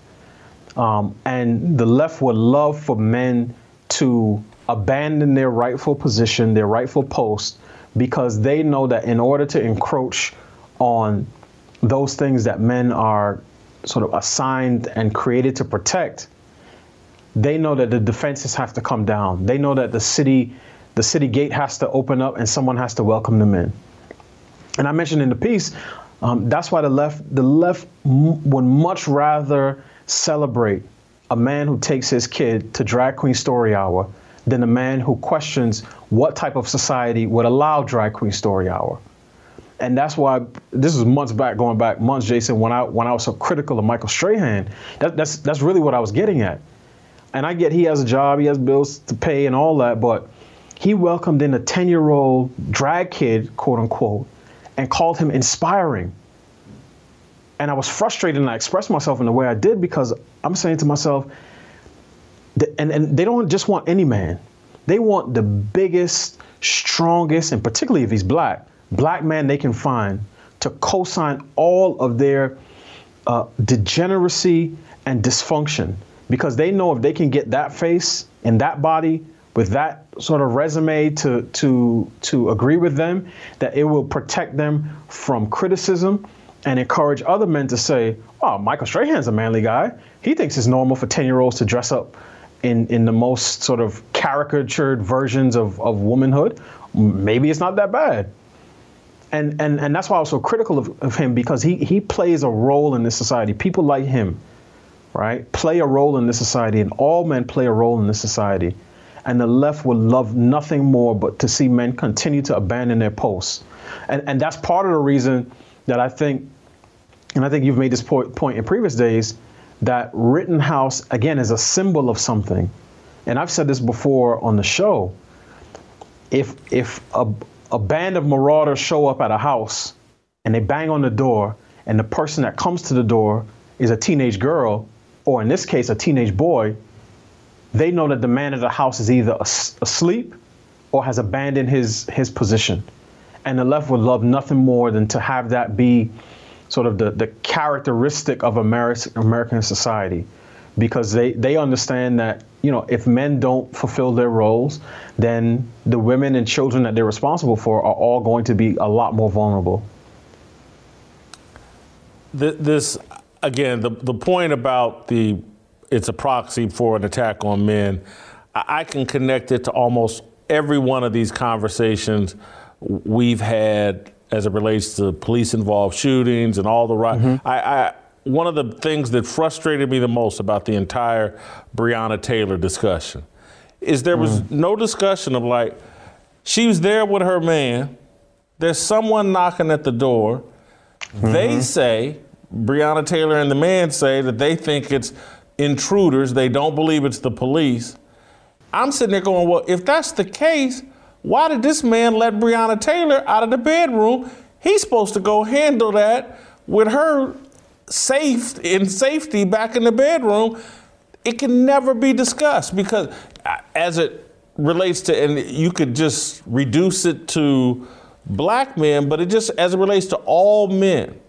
Um, and the left would love for men to abandon their rightful position, their rightful post, because they know that in order to encroach on those things that men are sort of assigned and created to protect, they know that the defenses have to come down. They know that the city, the city gate has to open up and someone has to welcome them in. And I mentioned in the piece, um, that's why the left, the left m- would much rather celebrate a man who takes his kid to drag queen story hour than a man who questions what type of society would allow drag queen story hour. And that's why this is months back, going back months, Jason, when I when I was so critical of Michael Strahan. That, that's that's really what I was getting at. And I get he has a job, he has bills to pay, and all that, but he welcomed in a 10 year old drag kid, quote unquote, and called him inspiring. And I was frustrated and I expressed myself in the way I did because I'm saying to myself, and, and they don't just want any man, they want the biggest, strongest, and particularly if he's black, black man they can find to co sign all of their uh, degeneracy and dysfunction because they know if they can get that face and that body with that sort of resume to to to agree with them that it will protect them from criticism and encourage other men to say, "Oh, Michael Strahan's a manly guy. He thinks it's normal for 10-year-olds to dress up in in the most sort of caricatured versions of of womanhood. Maybe it's not that bad." And and and that's why I was so critical of, of him because he he plays a role in this society. People like him right, play a role in this society, and all men play a role in this society. And the left would love nothing more but to see men continue to abandon their posts. And, and that's part of the reason that I think, and I think you've made this point, point in previous days, that Rittenhouse, again, is a symbol of something. And I've said this before on the show. If, if a, a band of marauders show up at a house and they bang on the door, and the person that comes to the door is a teenage girl, or in this case, a teenage boy, they know that the man of the house is either asleep or has abandoned his, his position. And the left would love nothing more than to have that be sort of the, the characteristic of American, American society because they, they understand that you know if men don't fulfill their roles then the women and children that they're responsible for are all going to be a lot more vulnerable this again, the, the point about the it's a proxy for an attack on men, I, I can connect it to almost every one of these conversations we've had as it relates to police involved shootings and all the right. Mm-hmm. I, I, one of the things that frustrated me the most about the entire Breonna Taylor discussion is there was mm. no discussion of like, she was there with her man, there's someone knocking at the door, mm-hmm. they say, Breonna Taylor and the man say that they think it's intruders. They don't believe it's the police. I'm sitting there going, well, if that's the case, why did this man let Breonna Taylor out of the bedroom? He's supposed to go handle that with her safe in safety back in the bedroom. It can never be discussed because uh, as it relates to, and you could just reduce it to black men, but it just as it relates to all men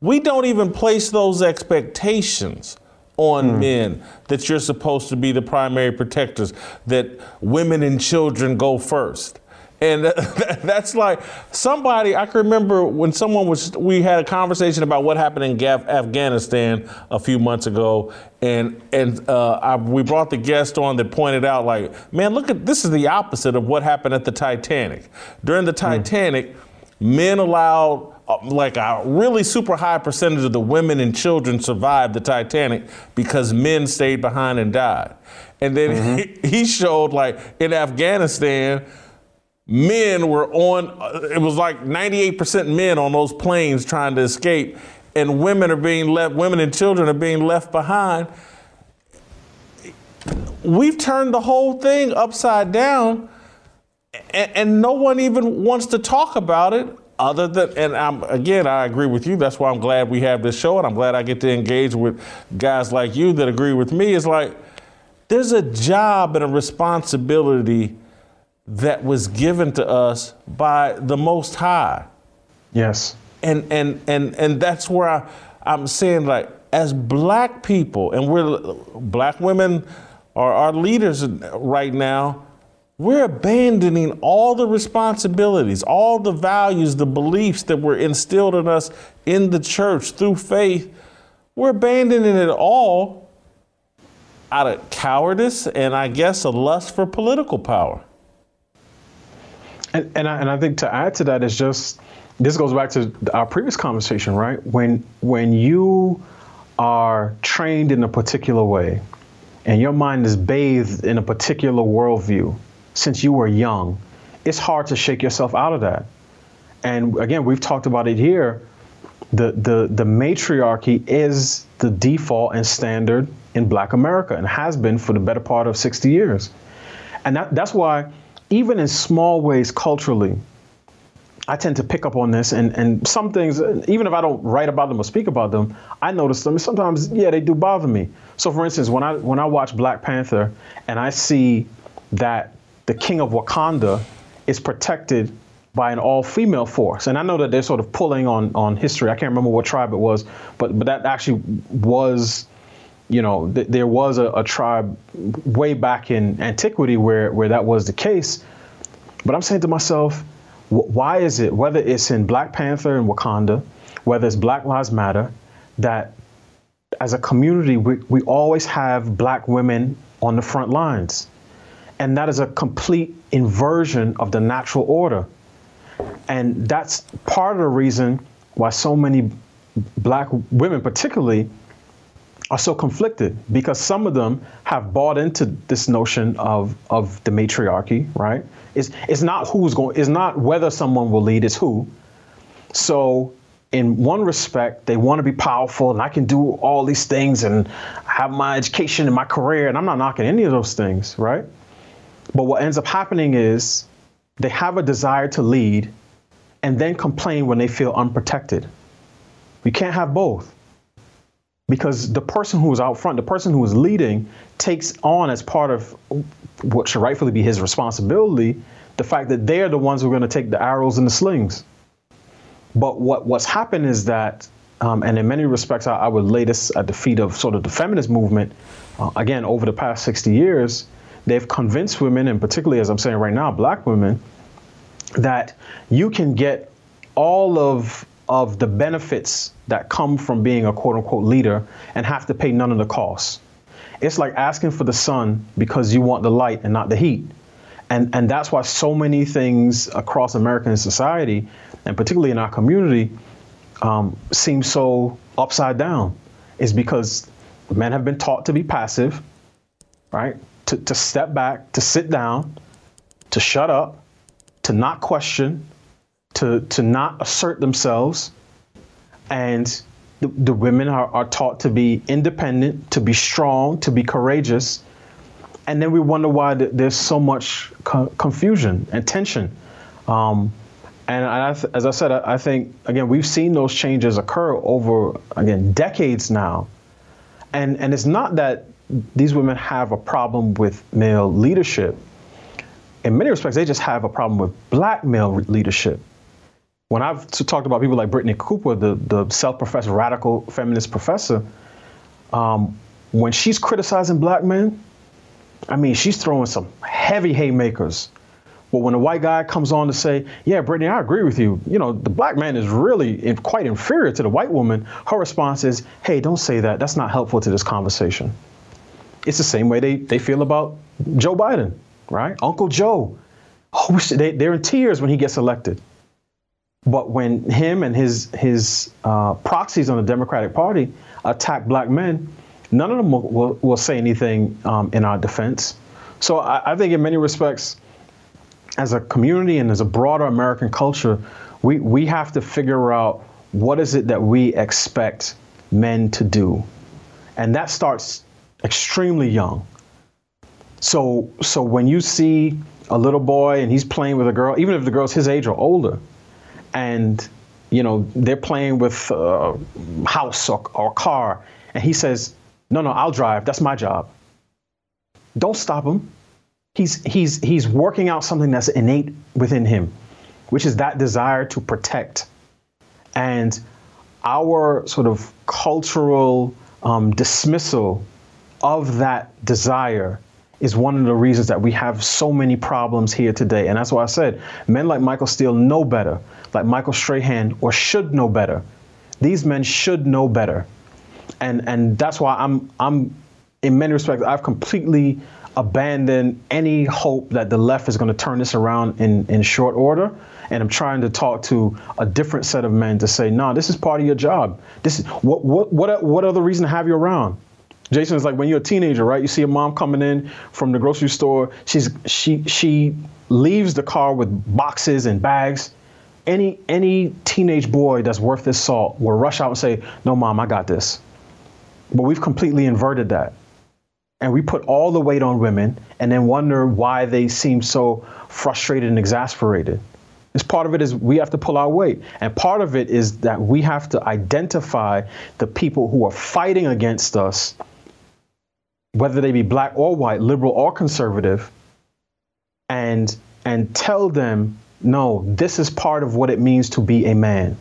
we don't even place those expectations on mm. men that you're supposed to be the primary protectors, that women and children go first. And that's like somebody, I can remember when someone was, we had a conversation about what happened in Gaf- Afghanistan a few months ago. And, and uh, I, we brought the guest on that pointed out, like, man, look at this is the opposite of what happened at the Titanic. During the hmm. Titanic, mm. men allowed uh, like a really super high percentage of the women and children survived the Titanic because men stayed behind and died. And then mm-hmm. he, he, showed like in Afghanistan, men were on, uh, it was like 98% men on those planes trying to escape, and women are being left, women and children are being left behind. we've turned the whole thing upside down, and, and no one even wants to talk about it. Other than, and I'm again, I agree with you. That's why I'm glad we have this show, and I'm glad I get to engage with guys like you that agree with me. Is like there's a job and a responsibility that was given to us by the Most High. Yes. And and and and that's where I, I'm saying like as black people, and we're black women are our leaders right now. We're abandoning all the responsibilities, all the values, the beliefs that were instilled in us in the church through faith. We're abandoning it all out of cowardice and I guess a lust for political power. And, and, I, and I think to add to that is just this goes back to our previous conversation, right? When when you are trained in a particular way, and your mind is bathed in a particular worldview since you were young, it's hard to shake yourself out of that. And again, we've talked about it here. The the the matriarchy is the default and standard in Black America, and has been for the better part of 60 years. And that, that's why, even in small ways culturally, I tend to pick up on this, and, and some things, even if I don't write about them or speak about them, I notice them. Sometimes, yeah, they do bother me. So, for instance, when I when I watch Black Panther and I see that the King of Wakanda is protected by an all-female force, and I know that they're sort of pulling on on history. I can't remember what tribe it was, but but that actually was, you know, th- there was a, a tribe way back in antiquity where where that was the case. But I'm saying to myself why is it, whether it's in Black Panther and Wakanda, whether it's Black Lives Matter, that as a community, we, we always have black women on the front lines? And that is a complete inversion of the natural order. And that's part of the reason why so many black women, particularly, are so conflicted because some of them have bought into this notion of, of the matriarchy, right? It's, it's not who's going, it's not whether someone will lead, it's who. So, in one respect, they want to be powerful and I can do all these things and have my education and my career, and I'm not knocking any of those things, right? But what ends up happening is they have a desire to lead and then complain when they feel unprotected. We can't have both because the person who is out front, the person who is leading, takes on as part of what should rightfully be his responsibility the fact that they're the ones who are going to take the arrows and the slings. But what, what's happened is that, um, and in many respects, I, I, would lay this at the feet of sort of the feminist movement. Uh, again, over the past 60 years, they've convinced women, and particularly as I'm saying right now, black women, that you can get all of of the benefits that come from being a quote unquote leader and have to pay none of the costs. It's like asking for the sun because you want the light and not the heat. And, and that's why so many things across American society, and particularly in our community, um, seem so upside down. Is because men have been taught to be passive, right? To, to step back, to sit down, to shut up, to not question, to, to not assert themselves. And the, the women are, are taught to be independent, to be strong, to be courageous. And then we wonder why th- there's so much co- confusion and tension. Um, and I th- as I said, I, I think, again, we've seen those changes occur over, again, decades now. And, and it's not that these women have a problem with male leadership. In many respects, they just have a problem with black male leadership when I've talked about people like Brittney Cooper, the, the self-professed radical feminist professor, um, when she's criticizing black men, I mean, she's throwing some heavy haymakers. But when a white guy comes on to say, yeah, Brittany, I agree with you, you know, the black man is really quite inferior to the white woman, her response is, hey, don't say that. That's not helpful to this conversation. It's the same way they, they feel about Joe Biden, right? Uncle Joe. Oh, they, they're in tears when he gets elected. But when him and his his uh, proxies on the Democratic Party attack black men, none of them will, will, will say anything um, in our defense. So I, I, think in many respects, as a community and as a broader American culture, we, we have to figure out what is it that we expect men to do. And that starts extremely young. So so when you see a little boy and he's playing with a girl, even if the girl's his age or older, and you know they're playing with a house or, or car, and he says, "No, no, I'll drive. That's my job." Don't stop him. He's he's he's working out something that's innate within him, which is that desire to protect, and our sort of cultural um, dismissal of that desire is one of the reasons that we have so many problems here today. And that's why I said men like Michael Steele know better, like Michael Strahan, or should know better. These men should know better. And and that's why I'm I'm in many respects I've completely abandoned any hope that the left is going to turn this around in, in short order. And I'm trying to talk to a different set of men to say, no, this is part of your job. This is what what what what other reason to have you around? Jason is like when you're a teenager, right? You see a mom coming in from the grocery store. She's she she leaves the car with boxes and bags. Any any teenage boy that's worth his salt will rush out and say, "No, mom, I got this." But we've completely inverted that, and we put all the weight on women, and then wonder why they seem so frustrated and exasperated. It's part of it is we have to pull our weight, and part of it is that we have to identify the people who are fighting against us whether they be black or white, liberal or conservative, and and tell them, no, this is part of what it means to be a man.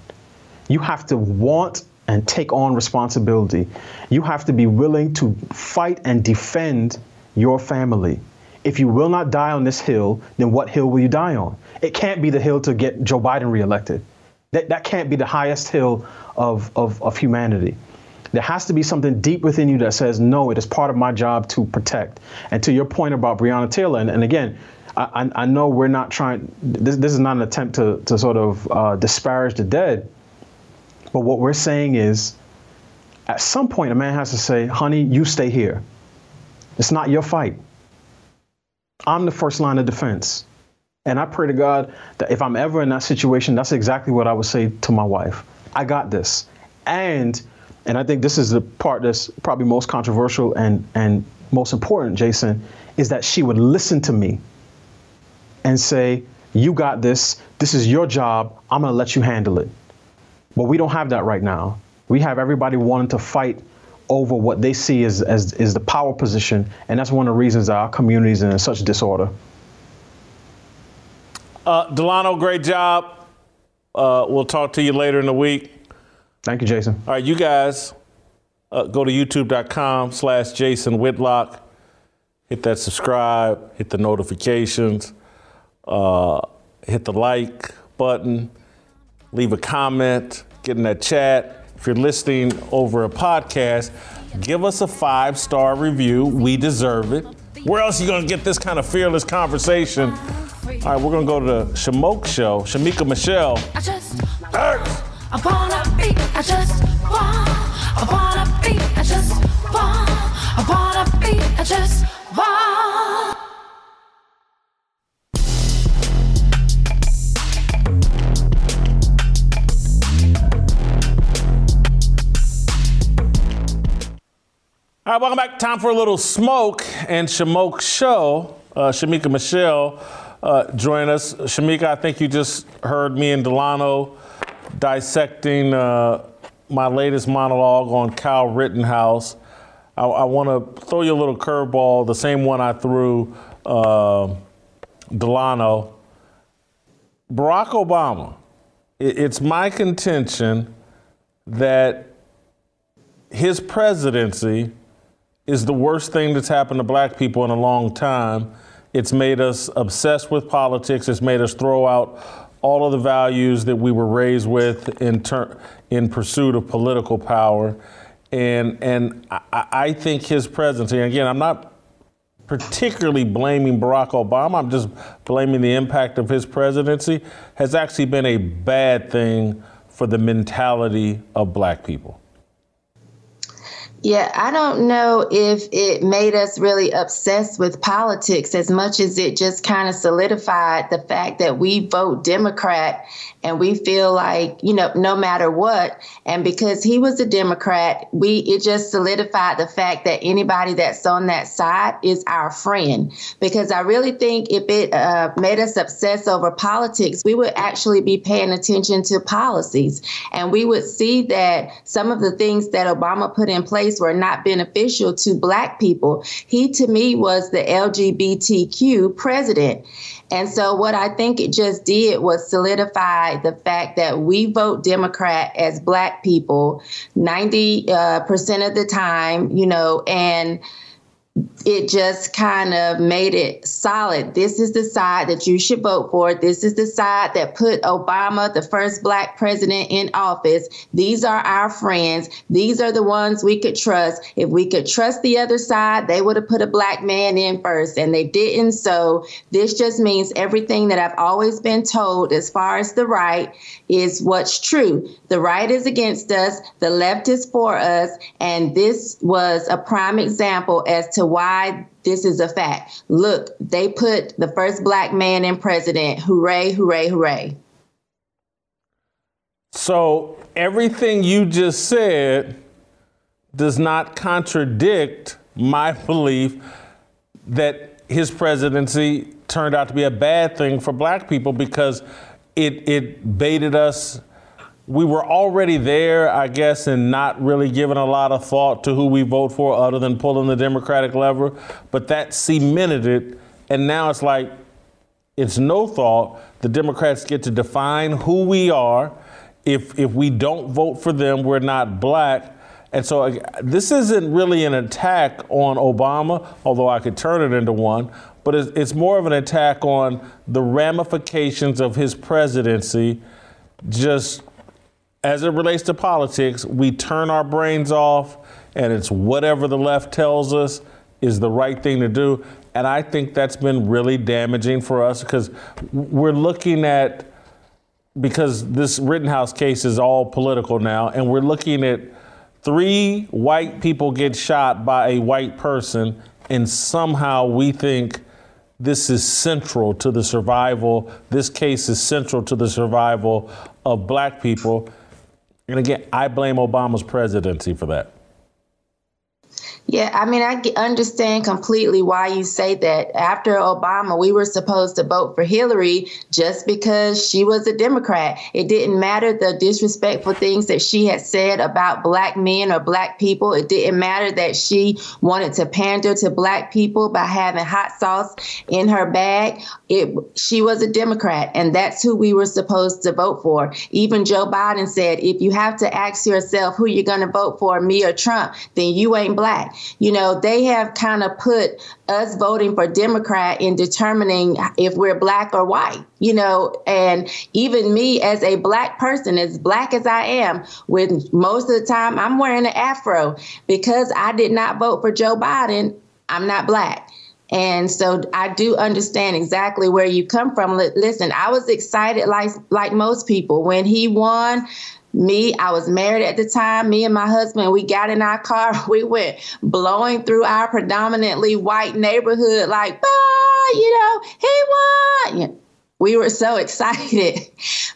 You have to want and take on responsibility. You have to be willing to fight and defend your family. If you will not die on this hill, then what hill will you die on? It can't be the hill to get Joe Biden reelected. That, that can't be the highest hill of, of, of humanity. There has to be something deep within you that says, no, it is part of my job to protect. And to your point about Breonna Taylor, and, and again, I, I, know we're not trying, this, this is not an attempt to, to sort of uh, disparage the dead, but what we're saying is, at some point, a man has to say, honey, you stay here. It's not your fight. I'm the first line of defense. And I pray to God that if I'm ever in that situation, that's exactly what I would say to my wife. I got this. And and I think this is the part that's probably most controversial and, and most important, Jason, is that she would listen to me and say, You got this. This is your job. I'm going to let you handle it. But we don't have that right now. We have everybody wanting to fight over what they see as, as, as the power position. And that's one of the reasons our community is in such disorder. Uh, Delano, great job. Uh, we'll talk to you later in the week. Thank you, Jason. All right, you guys uh, go to youtube.com slash Jason Whitlock. Hit that subscribe, hit the notifications, uh, hit the like button, leave a comment, get in that chat. If you're listening over a podcast, give us a five star review. We deserve it. Where else are you gonna get this kind of fearless conversation? All right, we're gonna go to the Shamoke Show. Shemeka Michelle. Earth. I wanna be, I just want, I wanna be, I just want, I wanna be, I just want. All right, welcome back. Time for a little smoke and Shamoke show. Uh, Shemeka Michelle uh, join us. Shemeka, I think you just heard me and Delano dissecting uh, my latest monologue on Kyle Rittenhouse. I, I want to throw you a little curveball, the same one I threw uh, Delano. Barack Obama, it, it's my contention that his presidency is the worst thing that's happened to black people in a long time. It's made us obsessed with politics. It's made us throw out all of the values that we were raised with in ter- in pursuit of political power, and and I, I think his presidency. And again, I'm not particularly blaming Barack Obama. I'm just blaming the impact of his presidency has actually been a bad thing for the mentality of black people. Yeah, I don't know if it made us really obsessed with politics as much as it just kind of solidified the fact that we vote Democrat and we feel like, you know, no matter what. And because he was a Democrat, we it just solidified the fact that anybody that's on that side is our friend. Because I really think if it uh, made us obsess over politics, we would actually be paying attention to policies. And we would see that some of the things that Obama put in place were not beneficial to Black people. He, to me, was the LGBTQ president. And so, what I think it just did was solidify the fact that we vote Democrat as Black people 90% uh, of the time, you know, and it just kind of made it solid. This is the side that you should vote for. This is the side that put Obama, the first black president, in office. These are our friends. These are the ones we could trust. If we could trust the other side, they would have put a black man in first, and they didn't. So this just means everything that I've always been told as far as the right is what's true. The right is against us, the left is for us, and this was a prime example as to why this is a fact. Look, they put the first black man in president. Hooray, hooray, hooray. So everything you just said does not contradict my belief that his presidency turned out to be a bad thing for black people because it it baited us we were already there, I guess, and not really giving a lot of thought to who we vote for other than pulling the Democratic lever. But that cemented it. And now it's like, it's no thought. The Democrats get to define who we are. If, if we don't vote for them, we're not black. And so this isn't really an attack on Obama, although I could turn it into one, but it's, it's more of an attack on the ramifications of his presidency just as it relates to politics, we turn our brains off and it's whatever the left tells us is the right thing to do. And I think that's been really damaging for us because we're looking at, because this Rittenhouse case is all political now, and we're looking at three white people get shot by a white person, and somehow we think this is central to the survival, this case is central to the survival of black people. And again, I blame Obama's presidency for that. Yeah, I mean, I understand completely why you say that. After Obama, we were supposed to vote for Hillary just because she was a Democrat. It didn't matter the disrespectful things that she had said about black men or black people. It didn't matter that she wanted to pander to black people by having hot sauce in her bag. It she was a Democrat, and that's who we were supposed to vote for. Even Joe Biden said, if you have to ask yourself who you're going to vote for, me or Trump, then you ain't black. You know, they have kind of put us voting for Democrat in determining if we're black or white, you know, and even me as a black person, as black as I am, with most of the time I'm wearing an afro because I did not vote for Joe Biden, I'm not black. And so I do understand exactly where you come from. Listen, I was excited like like most people when he won me, I was married at the time. Me and my husband, we got in our car. We went blowing through our predominantly white neighborhood, like, ah, you know, he won. We were so excited.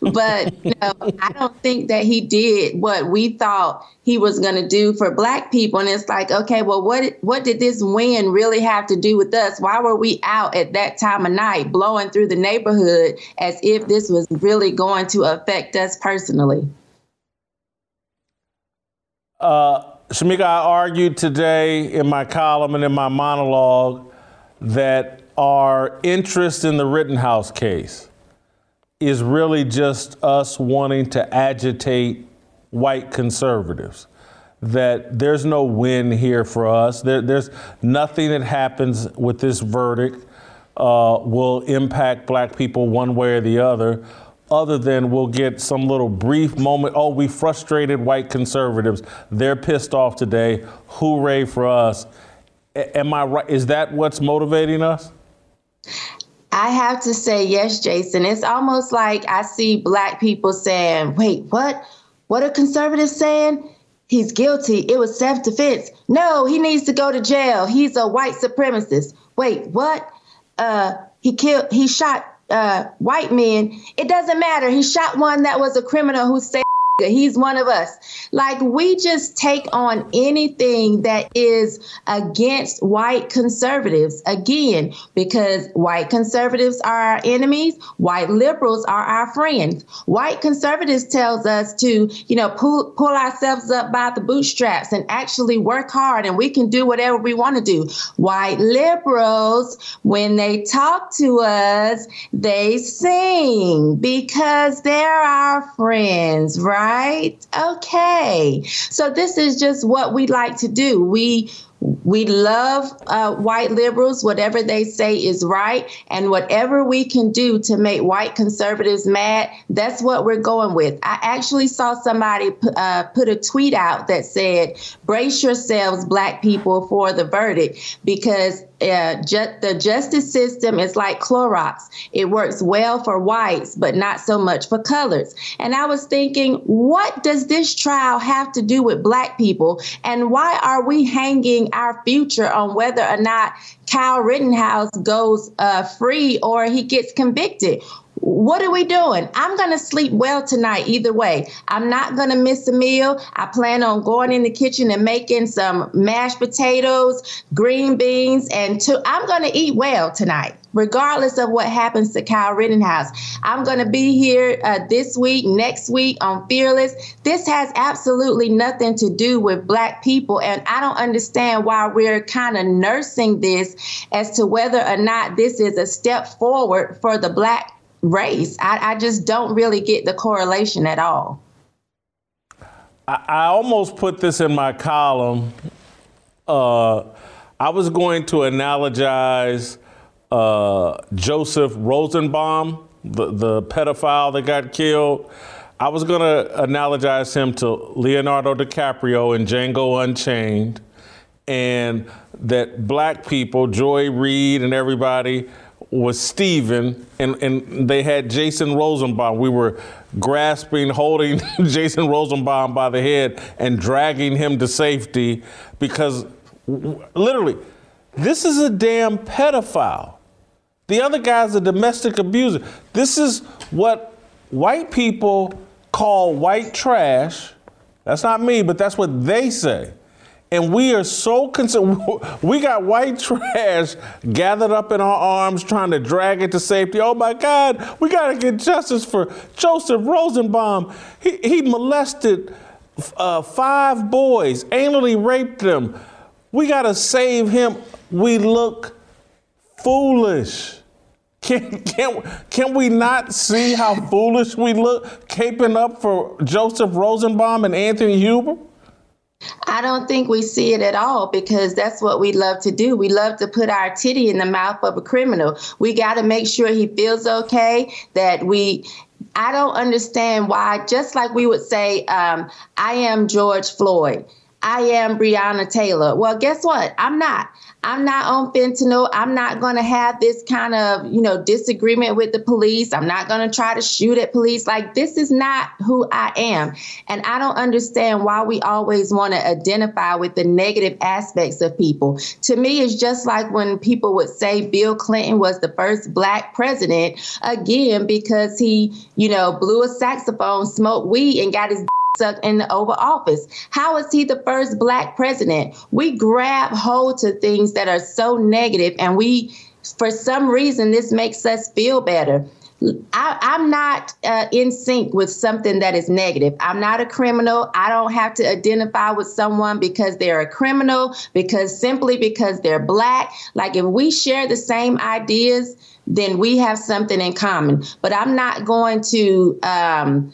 but you know, I don't think that he did what we thought he was going to do for black people. And it's like, okay, well, what what did this win really have to do with us? Why were we out at that time of night blowing through the neighborhood as if this was really going to affect us personally? Uh, Shemeka, I argued today in my column and in my monologue that our interest in the Rittenhouse case is really just us wanting to agitate white conservatives. That there's no win here for us. There, there's nothing that happens with this verdict uh, will impact black people one way or the other other than we'll get some little brief moment. Oh, we frustrated white conservatives. They're pissed off today. Hooray for us. A- am I right? Is that what's motivating us? I have to say yes, Jason. It's almost like I see black people saying, wait, what? What are conservatives saying? he's guilty. It was self defense. No, he needs to go to jail. He's a white supremacist. Wait, what? Uh, he killed. He shot uh, white men. It doesn't matter. He shot one that was a criminal who said He's one of us. Like we just take on anything that is against white conservatives again, because white conservatives are our enemies, white liberals are our friends. White conservatives tells us to, you know, pull pull ourselves up by the bootstraps and actually work hard and we can do whatever we want to do. White liberals, when they talk to us, they sing because they're our friends, right? Right? Okay. So this is just what we like to do. We we love uh, white liberals, whatever they say is right, and whatever we can do to make white conservatives mad, that's what we're going with. I actually saw somebody p- uh, put a tweet out that said, Brace yourselves, black people, for the verdict, because ju- the justice system is like Clorox. It works well for whites, but not so much for colors. And I was thinking, what does this trial have to do with black people? And why are we hanging our future on whether or not Kyle Rittenhouse goes uh, free or he gets convicted? What are we doing? I'm going to sleep well tonight either way. I'm not going to miss a meal. I plan on going in the kitchen and making some mashed potatoes, green beans, and I'm going to eat well tonight, regardless of what happens to Kyle Rittenhouse. I'm going to be here uh, this week, next week on Fearless. This has absolutely nothing to do with Black people, and I don't understand why we're kind of nursing this as to whether or not this is a step forward for the Black race. I, I just don't really get the correlation at all. I, I almost put this in my column. Uh, I was going to analogize uh, Joseph Rosenbaum, the, the pedophile that got killed. I was going to analogize him to Leonardo DiCaprio in Django Unchained, and that black people, Joy Reid and everybody, was Steven, and, and they had Jason Rosenbaum. We were grasping, holding Jason Rosenbaum by the head and dragging him to safety because literally, this is a damn pedophile. The other guy's a domestic abuser. This is what white people call white trash. That's not me, but that's what they say. And we are so concerned. We got white trash gathered up in our arms trying to drag it to safety. Oh my God, we got to get justice for Joseph Rosenbaum. He, he molested uh, five boys, anally raped them. We got to save him. We look foolish. Can, can, can we not see how foolish we look caping up for Joseph Rosenbaum and Anthony Huber? I don't think we see it at all because that's what we love to do. We love to put our titty in the mouth of a criminal. We got to make sure he feels okay, that we I don't understand why, just like we would say, um, I am George Floyd. I am Breonna Taylor. Well, guess what? I'm not. I'm not on fentanyl. I'm not going to have this kind of, you know, disagreement with the police. I'm not going to try to shoot at police. Like, this is not who I am. And I don't understand why we always want to identify with the negative aspects of people. To me, it's just like when people would say Bill Clinton was the first black president, again, because he, you know, blew a saxophone, smoked weed, and got his sucked in the Oval Office. How is he the first black president? We grab hold to things that are so negative, and we, for some reason, this makes us feel better. I, am not uh, in sync with something that is negative. I'm not a criminal. I don't have to identify with someone because they're a criminal, because simply because they're black. Like if we share the same ideas, then we have something in common. But I'm not going to um,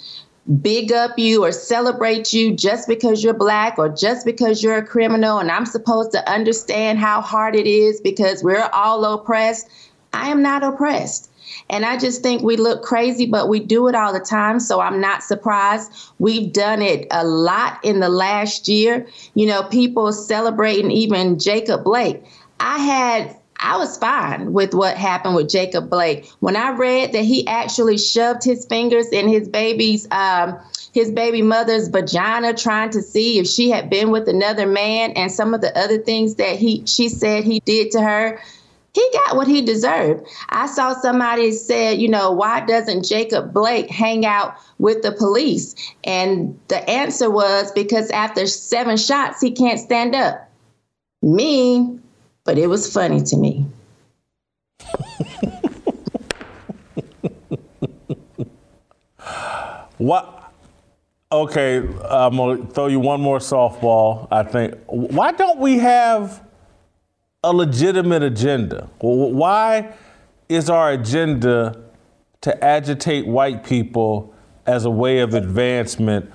big up you or celebrate you just because you're black or just because you're a criminal and I'm supposed to understand how hard it is because we're all oppressed. I am not oppressed. And I just think we look crazy, but we do it all the time. So I'm not surprised. We've done it a lot in the last year. You know, people celebrating even Jacob Blake. I had I was fine with what happened with Jacob Blake. When I read that he actually shoved his fingers in his baby's um, his baby mother's vagina trying to see if she had been with another man and some of the other things that he she said he did to her he got what he deserved. I saw somebody said, you know, why doesn't Jacob Blake hang out with the police? And the answer was because after seven shots, he can't stand up. Me, but it was funny to me. what? Okay, I'm gonna throw you one more softball. I think. Why don't we have a legitimate agenda? Why is our agenda to agitate white people as a way of advancement?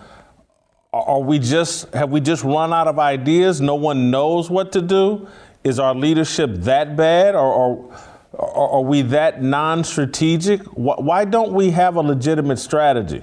Are we just have we just run out of ideas? No one knows what to do. Is our leadership that bad, or, or are we that non-strategic? Why don't we have a legitimate strategy?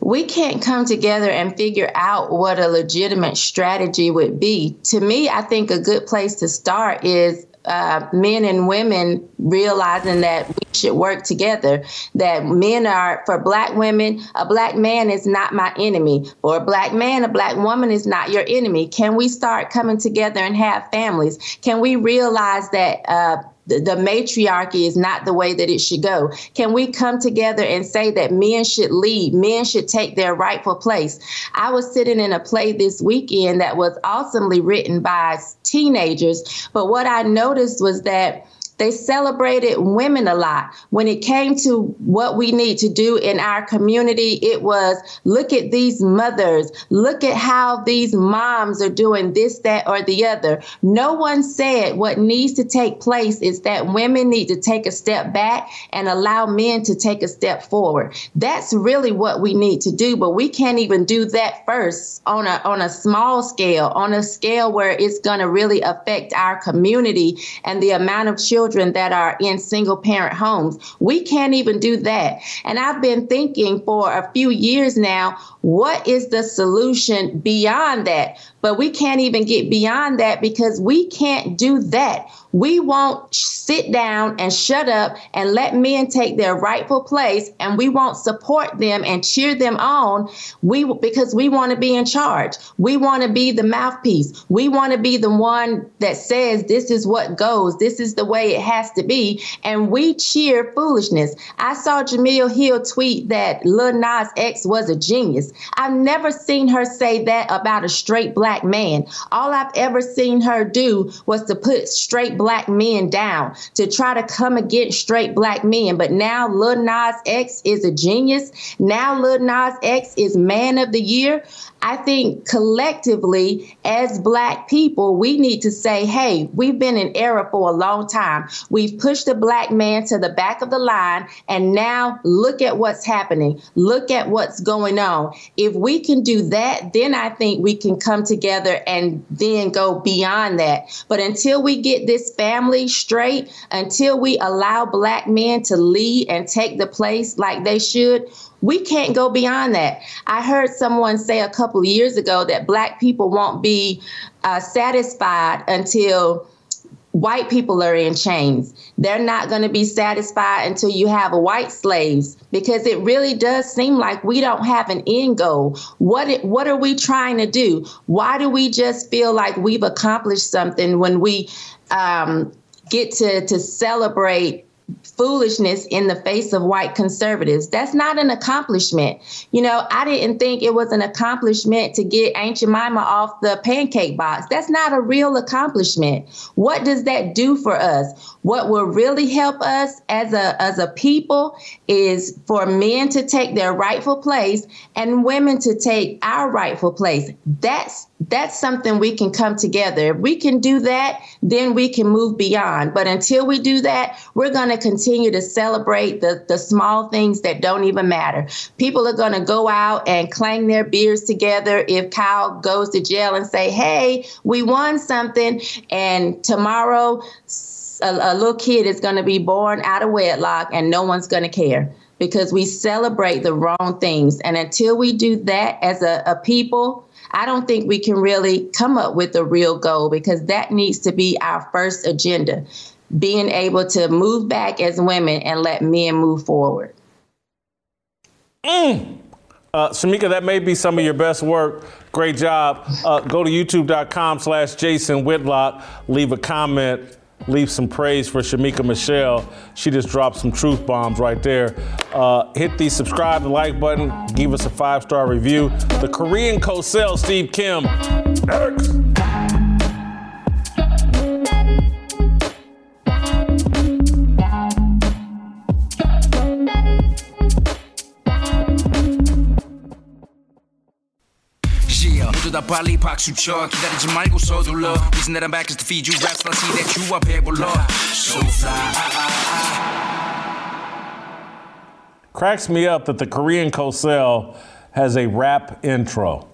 we can't come together and figure out what a legitimate strategy would be. To me, I think a good place to start is uh, men and women realizing that we should work together. That men are, for black women, a black man is not my enemy. For a black man, a black woman is not your enemy. Can we start coming together and have families? Can we realize that? Uh, the, the matriarchy is not the way that it should go. Can we come together and say that men should lead, men should take their rightful place? I was sitting in a play this weekend that was awesomely written by teenagers, but what I noticed was that they celebrated women a lot. When it came to what we need to do in our community, it was look at these mothers, look at how these moms are doing this, that, or the other. No one said what needs to take place is that women need to take a step back and allow men to take a step forward. That's really what we need to do, but we can't even do that first on a on a small scale, on a scale where it's going to really affect our community and the amount of children children that are in single parent homes. We can't even do that. And I've been thinking for a few years now, what is the solution beyond that? But we can't even get beyond that because we can't do that. We won't sit down and shut up and let men take their rightful place and we won't support them and cheer them on we because we want to be in charge. We want to be the mouthpiece. We want to be the one that says this is what goes. This is the way it has to be and we cheer foolishness. I saw Jemele Hill tweet that Lil Nas X was a genius. I've never seen her say that about a straight black man. All I've ever seen her do was to put straight black men down, to try to come against straight black men. But now Lil Nas X is a genius. Now Lil Nas X is man of the year. I think collectively, as Black people, we need to say, hey, we've been in error for a long time. We've pushed the Black man to the back of the line, and now look at what's happening. Look at what's going on. If we can do that, then I think we can come together and then go beyond that. But until we get this family straight, until we allow Black men to lead and take the place like they should, we can't go beyond that. I heard someone say a couple years ago that black people won't be uh, satisfied until white people are in chains. They're not going to be satisfied until you have white slaves because it really does seem like we don't have an end goal. What it, what are we trying to do? Why do we just feel like we've accomplished something when we um, get to to celebrate foolishness in the face of white conservatives. That's not an accomplishment. You know, I didn't think it was an accomplishment to get Aunt Jemima off the pancake box. That's not a real accomplishment. What does that do for us? What will really help us as a as a people is for men to take their rightful place and women to take our rightful place. That's that's something we can come together. If we can do that, then we can move beyond. But until we do that, we're going to continue to celebrate the, the small things that don't even matter. People are going to go out and clang their beers together if Kyle goes to jail and say, hey, we won something. And tomorrow, a, a little kid is going to be born out of wedlock and no one's going to care because we celebrate the wrong things. And until we do that as a, a people, I don't think we can really come up with a real goal because that needs to be our first agenda being able to move back as women and let men move forward. Mm. Uh, Shemeka, that may be some of your best work. Great job. Uh, go to youtube.com slash Jason Whitlock. Leave a comment. Leave some praise for Shemeka Michelle. She just dropped some truth bombs right there. Uh, hit the subscribe and like button. Give us a five star review. The Korean Cosell Steve Kim. 빨리 박수 쳐 기다리지 말고 서둘러 Reason that I'm back is to feed you raps I see that you are 배불러 So fly Cracks me up that the Korean Cosell has a rap intro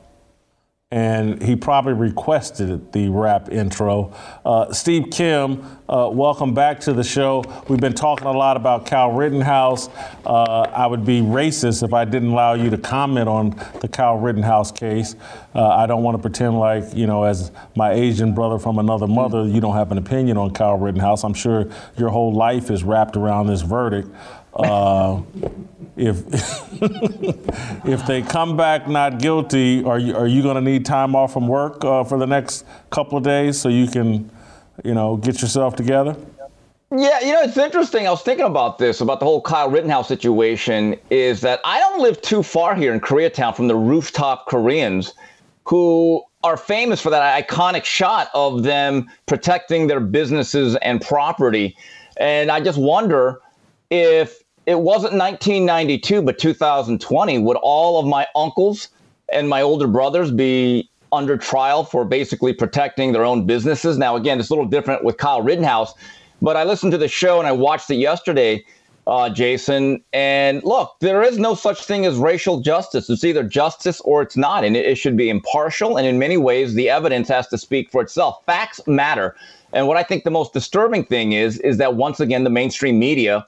and he probably requested the rap intro. Uh, Steve Kim, uh, welcome back to the show. We've been talking a lot about Kyle Rittenhouse. Uh, I would be racist if I didn't allow you to comment on the Kyle Rittenhouse case. Uh, I don't want to pretend like, you know, as my Asian brother from another mother, you don't have an opinion on Kyle Rittenhouse. I'm sure your whole life is wrapped around this verdict. If if they come back not guilty, are you are you going to need time off from work uh, for the next couple of days so you can, you know, get yourself together? Yeah, you know, it's interesting. I was thinking about this, about the whole Kyle Rittenhouse situation, is that I don't live too far here in Koreatown from the rooftop Koreans who are famous for that iconic shot of them protecting their businesses and property. And I just wonder if it wasn't 1992, but 2020, would all of my uncles and my older brothers be under trial for basically protecting their own businesses? Now, again, it's a little different with Kyle Rittenhouse, but I listened to the show and I watched it yesterday, uh, Jason. And look, there is no such thing as racial justice. It's either justice or it's not, and it, it should be impartial. And in many ways, the evidence has to speak for itself. Facts matter. And what I think the most disturbing thing is, is that once again, the mainstream media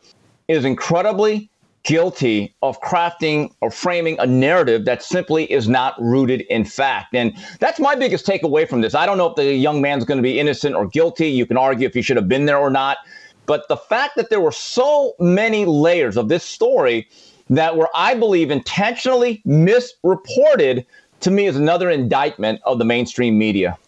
is incredibly guilty of crafting or framing a narrative that simply is not rooted in fact. And that's my biggest takeaway from this. I don't know if the young man's going to be innocent or guilty. You can argue if he should have been there or not. But the fact that there were so many layers of this story that were, I believe, intentionally misreported to me is another indictment of the mainstream media.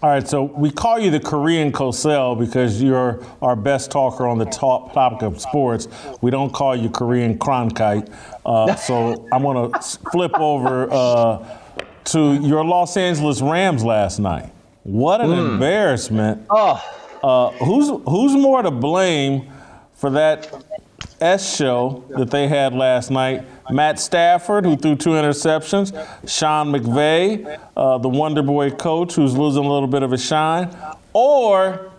All right, so we call you the Korean Cosell because you're our best talker on the top topic of sports. We don't call you Korean Cronkite. Uh, so I'm going to flip over uh, to your Los Angeles Rams last night. What an mm. embarrassment! Oh. Uh, who's who's more to blame for that S show that they had last night? Matt Stafford, who threw two interceptions, Sean McVay, uh, the Wonder Boy coach, who's losing a little bit of a shine, or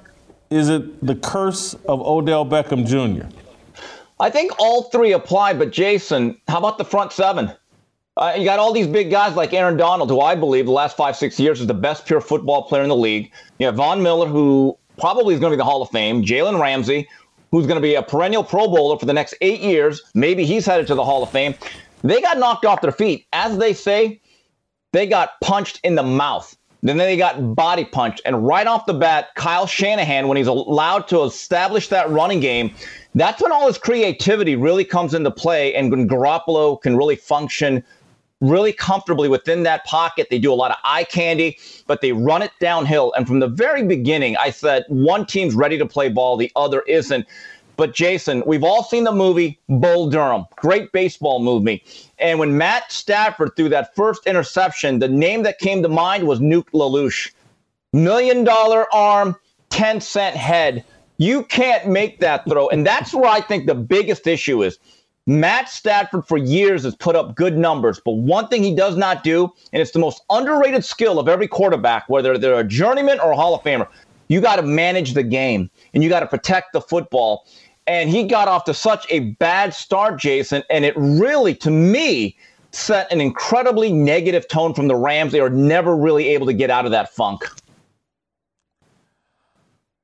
is it the curse of Odell Beckham Jr.? I think all three apply, but Jason, how about the front seven? Uh, you got all these big guys like Aaron Donald, who I believe the last five, six years is the best pure football player in the league. You have Von Miller, who probably is going to be the Hall of Fame. Jalen Ramsey, who's going to be a perennial Pro Bowler for the next eight years. Maybe he's headed to the Hall of Fame. They got knocked off their feet. As they say, they got punched in the mouth. Then they got body punched. And right off the bat, Kyle Shanahan, when he's allowed to establish that running game, that's when all his creativity really comes into play and when Garoppolo can really function really comfortably within that pocket. They do a lot of eye candy, but they run it downhill. And from the very beginning, I said one team's ready to play ball, the other isn't. But Jason, we've all seen the movie Bull Durham, great baseball movie. And when Matt Stafford threw that first interception, the name that came to mind was Nuke LaLoosh. Million dollar arm, 10 cent head. You can't make that throw. And that's where I think the biggest issue is. Matt Stafford for years has put up good numbers, but one thing he does not do, and it's the most underrated skill of every quarterback, whether they're a journeyman or a Hall of Famer, you got to manage the game and you got to protect the football. And he got off to such a bad start, Jason, and it really, to me, set an incredibly negative tone from the Rams. They were never really able to get out of that funk.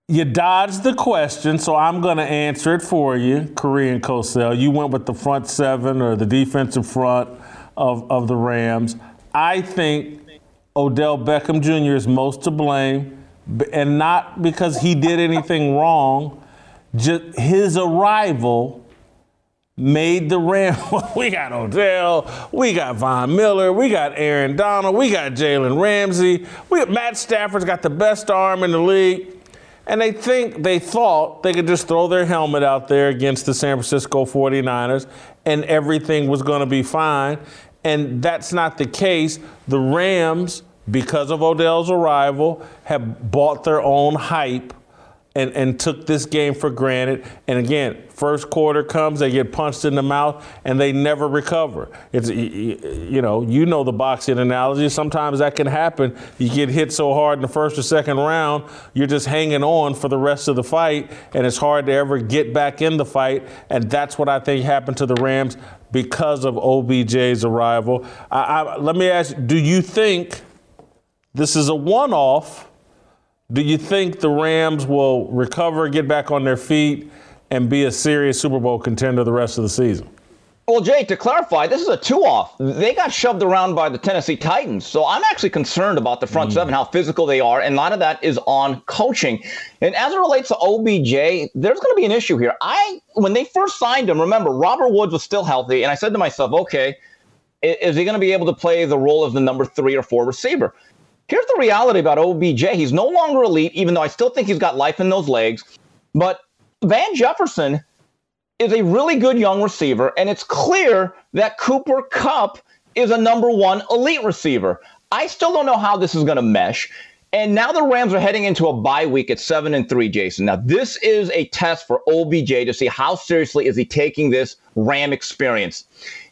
You dodged the question, so I'm going to answer it for you, Korean Cosell. You went with the front seven or the defensive front of, of the Rams. I think Odell Beckham Jr. is most to blame, and not because he did anything wrong. Just his arrival made the Rams. we got Odell, we got Von Miller, we got Aaron Donald, we got Jalen Ramsey, we Matt Stafford's got the best arm in the league. And they think they thought they could just throw their helmet out there against the San Francisco 49ers and everything was going to be fine. And that's not the case. The Rams, because of Odell's arrival, have bought their own hype and, and took this game for granted. And again, first quarter comes, they get punched in the mouth, and they never recover. It's you know, you know the boxing analogy. Sometimes that can happen. You get hit so hard in the first or second round, you're just hanging on for the rest of the fight, and it's hard to ever get back in the fight. And that's what I think happened to the Rams because of OBJ's arrival. I, I, let me ask: Do you think this is a one-off? Do you think the Rams will recover, get back on their feet, and be a serious Super Bowl contender the rest of the season? Well, Jay, to clarify, this is a two off. They got shoved around by the Tennessee Titans. So I'm actually concerned about the front mm. seven, how physical they are. And a lot of that is on coaching. And as it relates to OBJ, there's going to be an issue here. I, when they first signed him, remember, Robert Woods was still healthy. And I said to myself, okay, is he going to be able to play the role of the number three or four receiver? Here's the reality about OBJ. He's no longer elite, even though I still think he's got life in those legs. But Van Jefferson is a really good young receiver, and it's clear that Cooper Kupp is a number one elite receiver. I still don't know how this is going to mesh. And now the Rams are heading into a bye week at seven and three, Jason. Now this is a test for OBJ to see how seriously is he taking this Ram experience.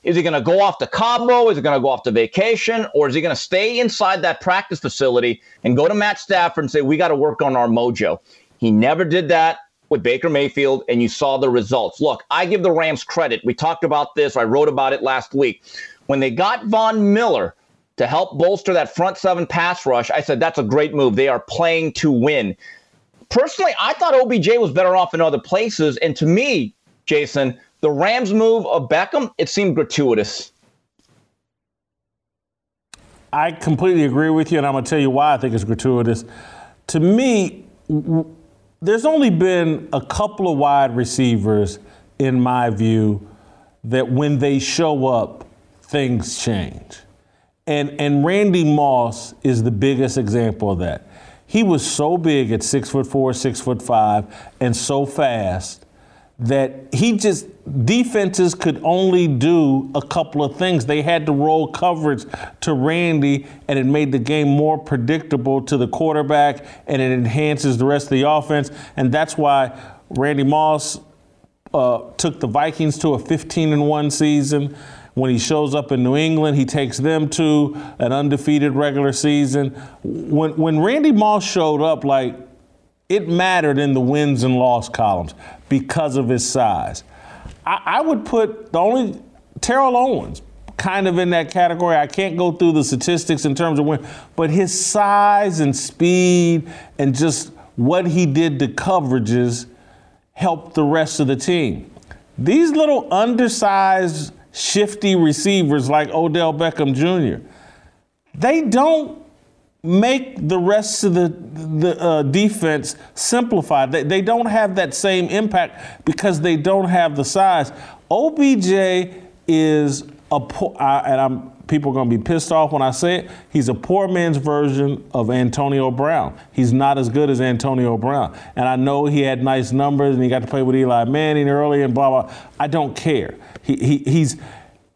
Is he going to go off to Cabo? Is he going to go off to vacation? Or is he going to stay inside that practice facility and go to Matt Stafford and say, we got to work on our mojo? He never did that with Baker Mayfield, and you saw the results. Look, I give the Rams credit. We talked about this, I wrote about it last week. When they got Von Miller to help bolster that front seven pass rush, I said, that's a great move. They are playing to win. Personally, I thought OBJ was better off in other places. And to me, Jason, the Rams move of Beckham, it seemed gratuitous. I completely agree with you, and I'm going to tell you why I think it's gratuitous. To me, w- there's only been a couple of wide receivers, in my view, that when they show up, things change. And, and Randy Moss is the biggest example of that. He was so big at six foot four, six foot five, and so fast that he just defenses could only do a couple of things. They had to roll coverage to Randy, and it made the game more predictable to the quarterback, and it enhances the rest of the offense. And that's why Randy Moss uh, took the Vikings to a 15 and one season. When he shows up in New England, he takes them to an undefeated regular season. When when Randy Moss showed up, like it mattered in the wins and loss columns because of his size. I, I would put the only Terrell Owens kind of in that category. I can't go through the statistics in terms of when, but his size and speed and just what he did to coverages helped the rest of the team. These little undersized, shifty receivers like Odell Beckham Jr., they don't make the rest of the, the uh, defense simplified. They, they don't have that same impact because they don't have the size. OBJ is a poor, and I'm people are going to be pissed off when I say it. He's a poor man's version of Antonio Brown. He's not as good as Antonio Brown. And I know he had nice numbers and he got to play with Eli Manning early and blah blah. I don't care. He, he he's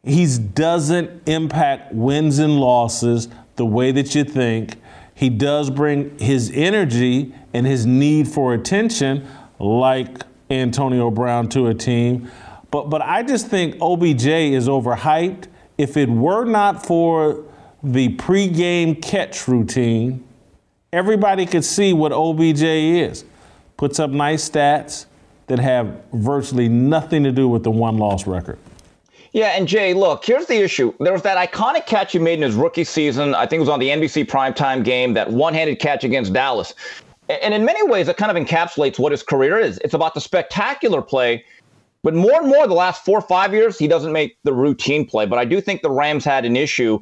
he's doesn't impact wins and losses the way that you think. He does bring his energy and his need for attention, like Antonio Brown, to a team. But, but I just think OBJ is overhyped. If it were not for the pregame catch routine, everybody could see what OBJ is. Puts up nice stats that have virtually nothing to do with the one loss record. Yeah, and Jay, look, here's the issue. There was that iconic catch he made in his rookie season. I think it was on the NBC primetime game, that one handed catch against Dallas. And in many ways, it kind of encapsulates what his career is. It's about the spectacular play. But more and more, the last four or five years, he doesn't make the routine play. But I do think the Rams had an issue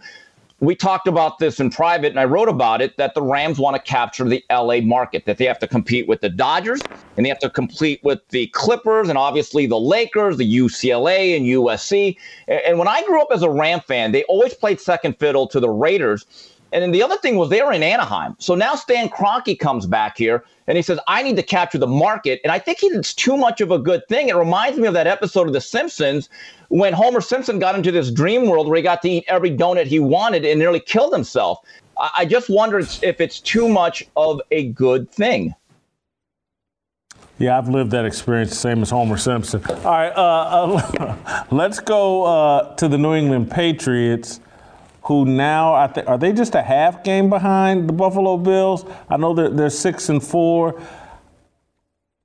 we talked about this in private and I wrote about it that the Rams want to capture the LA market, that they have to compete with the Dodgers and they have to compete with the Clippers and obviously the Lakers, the UCLA and USC. And when I grew up as a Ram fan, they always played second fiddle to the Raiders. And then the other thing was they were in Anaheim. So now Stan Kroenke comes back here and he says, I need to capture the market. And I think it's too much of a good thing. It reminds me of that episode of The Simpsons when Homer Simpson got into this dream world where he got to eat every donut he wanted and nearly killed himself. I just wonder if it's too much of a good thing. Yeah, I've lived that experience the same as Homer Simpson. All right, uh, uh, let's go uh, to the New England Patriots who now are they just a half game behind the Buffalo Bills? I know they're, they're six and four.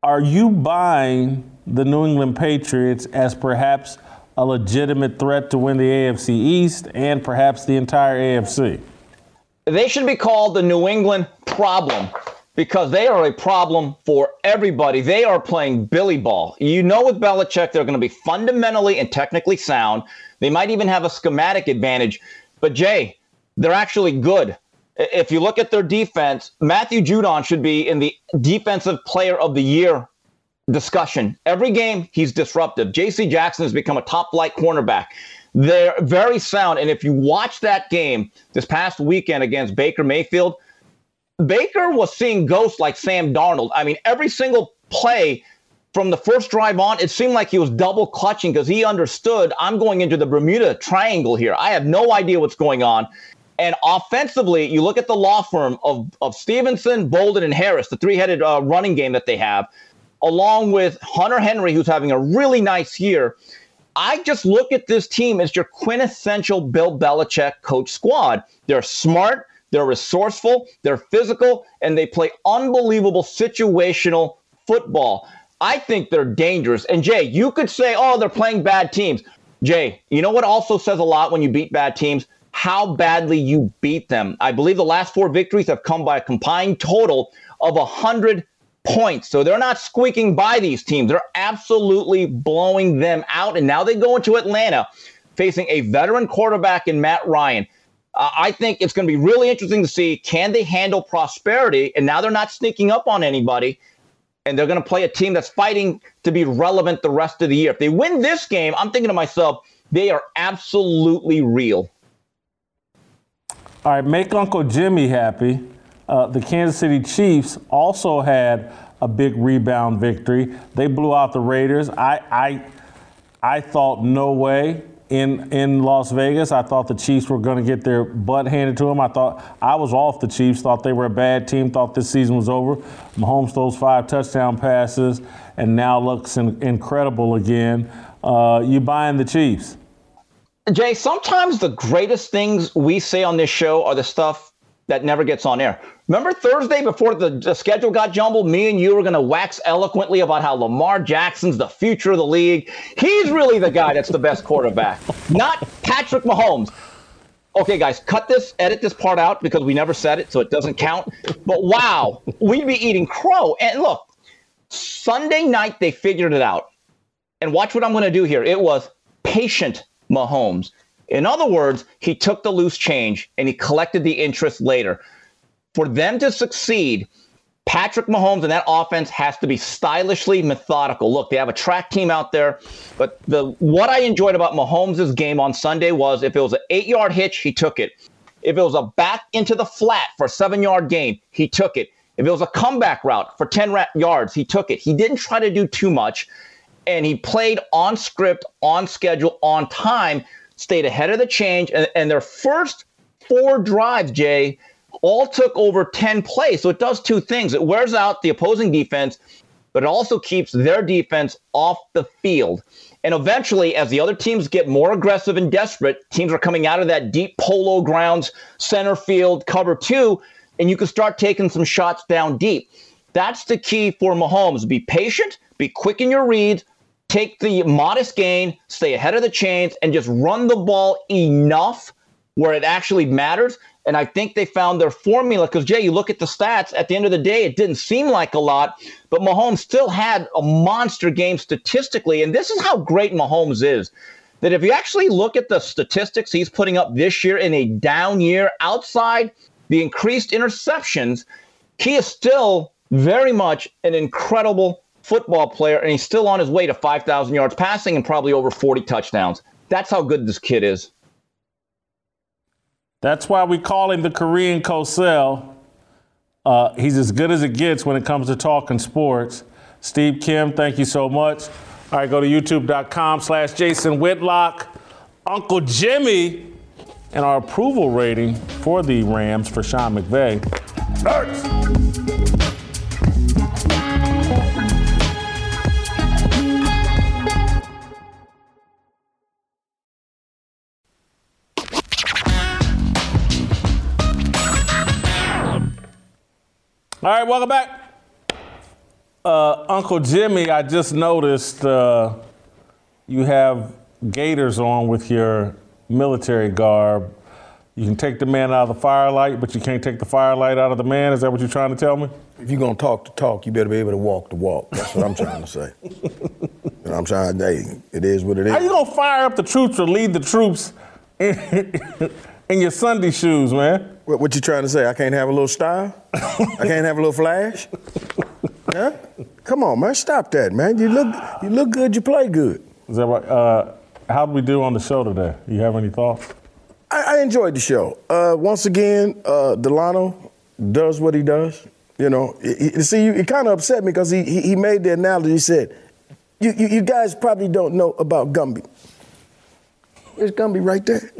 Are you buying the New England Patriots as perhaps a legitimate threat to win the AFC East and perhaps the entire AFC? They should be called the New England problem because they are a problem for everybody. They are playing Billy ball. You know, with Belichick, they're going to be fundamentally and technically sound. They might even have a schematic advantage. But Jay, they're actually good. If you look at their defense, Matthew Judon should be in the defensive player of the year discussion. Every game, he's disruptive. J.C. Jackson has become a top flight cornerback. They're very sound. And if you watch that game this past weekend against Baker Mayfield, Baker was seeing ghosts like Sam Darnold. I mean, every single play from the first drive on, it seemed like he was double clutching because he understood I'm going into the Bermuda Triangle here. I have no idea what's going on. And offensively, you look at the law firm of, of Stevenson, Bolden, and Harris, the three headed uh, running game that they have, along with Hunter Henry, who's having a really nice year. I just look at this team as your quintessential Bill Belichick coach squad. They're smart, they're resourceful, they're physical, and they play unbelievable situational football. I think they're dangerous. And Jay, you could say, oh, they're playing bad teams. Jay, you know what also says a lot when you beat bad teams? How badly you beat them. I believe the last four victories have come by a combined total of 100 points. So they're not squeaking by these teams. They're absolutely blowing them out. And now they go into Atlanta facing a veteran quarterback in Matt Ryan. Uh, I think it's going to be really interesting to see can they handle prosperity? And now they're not sneaking up on anybody and they're going to play a team that's fighting to be relevant the rest of the year. If they win this game, I'm thinking to myself, they are absolutely real. All right, make Uncle Jimmy happy. Uh, the Kansas City Chiefs also had a big rebound victory. They blew out the Raiders. I, I, I thought no way in in Las Vegas. I thought the Chiefs were going to get their butt handed to them. I thought I was off the Chiefs. Thought they were a bad team. Thought this season was over. Mahomes throws five touchdown passes and now looks in, incredible again. Uh, you buying the Chiefs? Jay, sometimes the greatest things we say on this show are the stuff that never gets on air. Remember Thursday before the, the schedule got jumbled? Me and you were going to wax eloquently about how Lamar Jackson's the future of the league. He's really the guy that's the best quarterback, not Patrick Mahomes. Okay, guys, cut this, edit this part out because we never said it, so it doesn't count. But wow, we'd be eating crow. And look, Sunday night they figured it out. And watch what I'm going to do here. It was patient Mahomes. In other words, he took the loose change and he collected the interest later for them to succeed, Patrick Mahomes and that offense has to be stylishly methodical. Look, they have a track team out there, but the what I enjoyed about Mahomes' game on Sunday was if it was an eight-yard hitch, he took it. If it was a back into the flat for a seven-yard gain, he took it. If it was a comeback route for 10 yards, he took it. He didn't try to do too much, and he played on script, on schedule, on time, stayed ahead of the change, and, and their first four drives, Jay, all took over 10 plays. So it does two things it wears out the opposing defense, but it also keeps their defense off the field. And eventually, as the other teams get more aggressive and desperate, teams are coming out of that deep polo grounds, center field, cover two, and you can start taking some shots down deep. That's the key for Mahomes. Be patient, be quick in your reads, take the modest gain, stay ahead of the chains, and just run the ball enough where it actually matters and I think they found their formula because, Jay, you look at the stats, at the end of the day, it didn't seem like a lot, but Mahomes still had a monster game statistically. And this is how great Mahomes is. that if you actually look at the statistics he's putting up this year in a down year, outside the increased interceptions, he is still very much an incredible football player, and he's still on his way to 5,000 yards passing and probably over 40 touchdowns. That's how good this kid is. That's why we call him the Korean Cosell. Uh, he's as good as it gets when it comes to talking sports. Steve Kim, thank you so much. All right, go to youtube.com slash Jason Whitlock. Uncle Jimmy and our approval rating for the Rams for Sean McVay. Nerds. All right, welcome back. Uh, Uncle Jimmy, I just noticed uh, you have gaiters on with your military garb. You can take the man out of the firelight, but you can't take the firelight out of the man. Is that what you're trying to tell me? If you're gonna talk the talk, you better be able to walk the walk. That's what I'm trying to say. know, I'm trying to hey, it is what it is. How you gonna fire up the troops or lead the troops in, in your Sunday shoes, man? What, what you trying to say? I can't have a little style? I can't have a little flash? Huh? Come on, man. Stop that, man. You look you look good, you play good. Is that right? Uh, how did we do on the show today? You have any thoughts? I, I enjoyed the show. Uh, once again, uh, Delano does what he does. You know, he, he- see, it kind of upset me because he, he he made the analogy. He said, you, you, you guys probably don't know about Gumby. There's Gumby right there.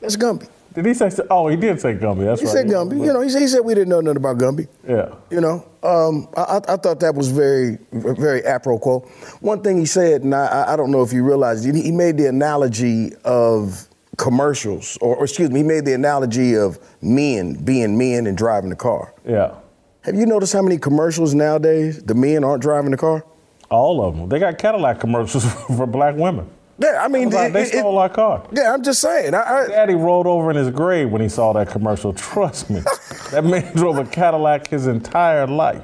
That's Gumby. Did he say? Oh, he did say Gumby. That's right. He right. said Gumby. You know, he said, he said we didn't know nothing about Gumby. Yeah. You know, um, I, I- thought that was very, very apropos. One thing he said, and I, I don't know if you realize, he he made the analogy of commercials, or, or excuse me, he made the analogy of men being men and driving the car. Yeah. Have you noticed how many commercials nowadays the men aren't driving the car? All of them. They got Cadillac commercials for black women. Yeah, I mean, Like, they it- it- stole our car. yeah, I'm just saying. I, I, Daddy rolled over in his grave when he saw that commercial. Trust me. that man drove a Cadillac his entire life.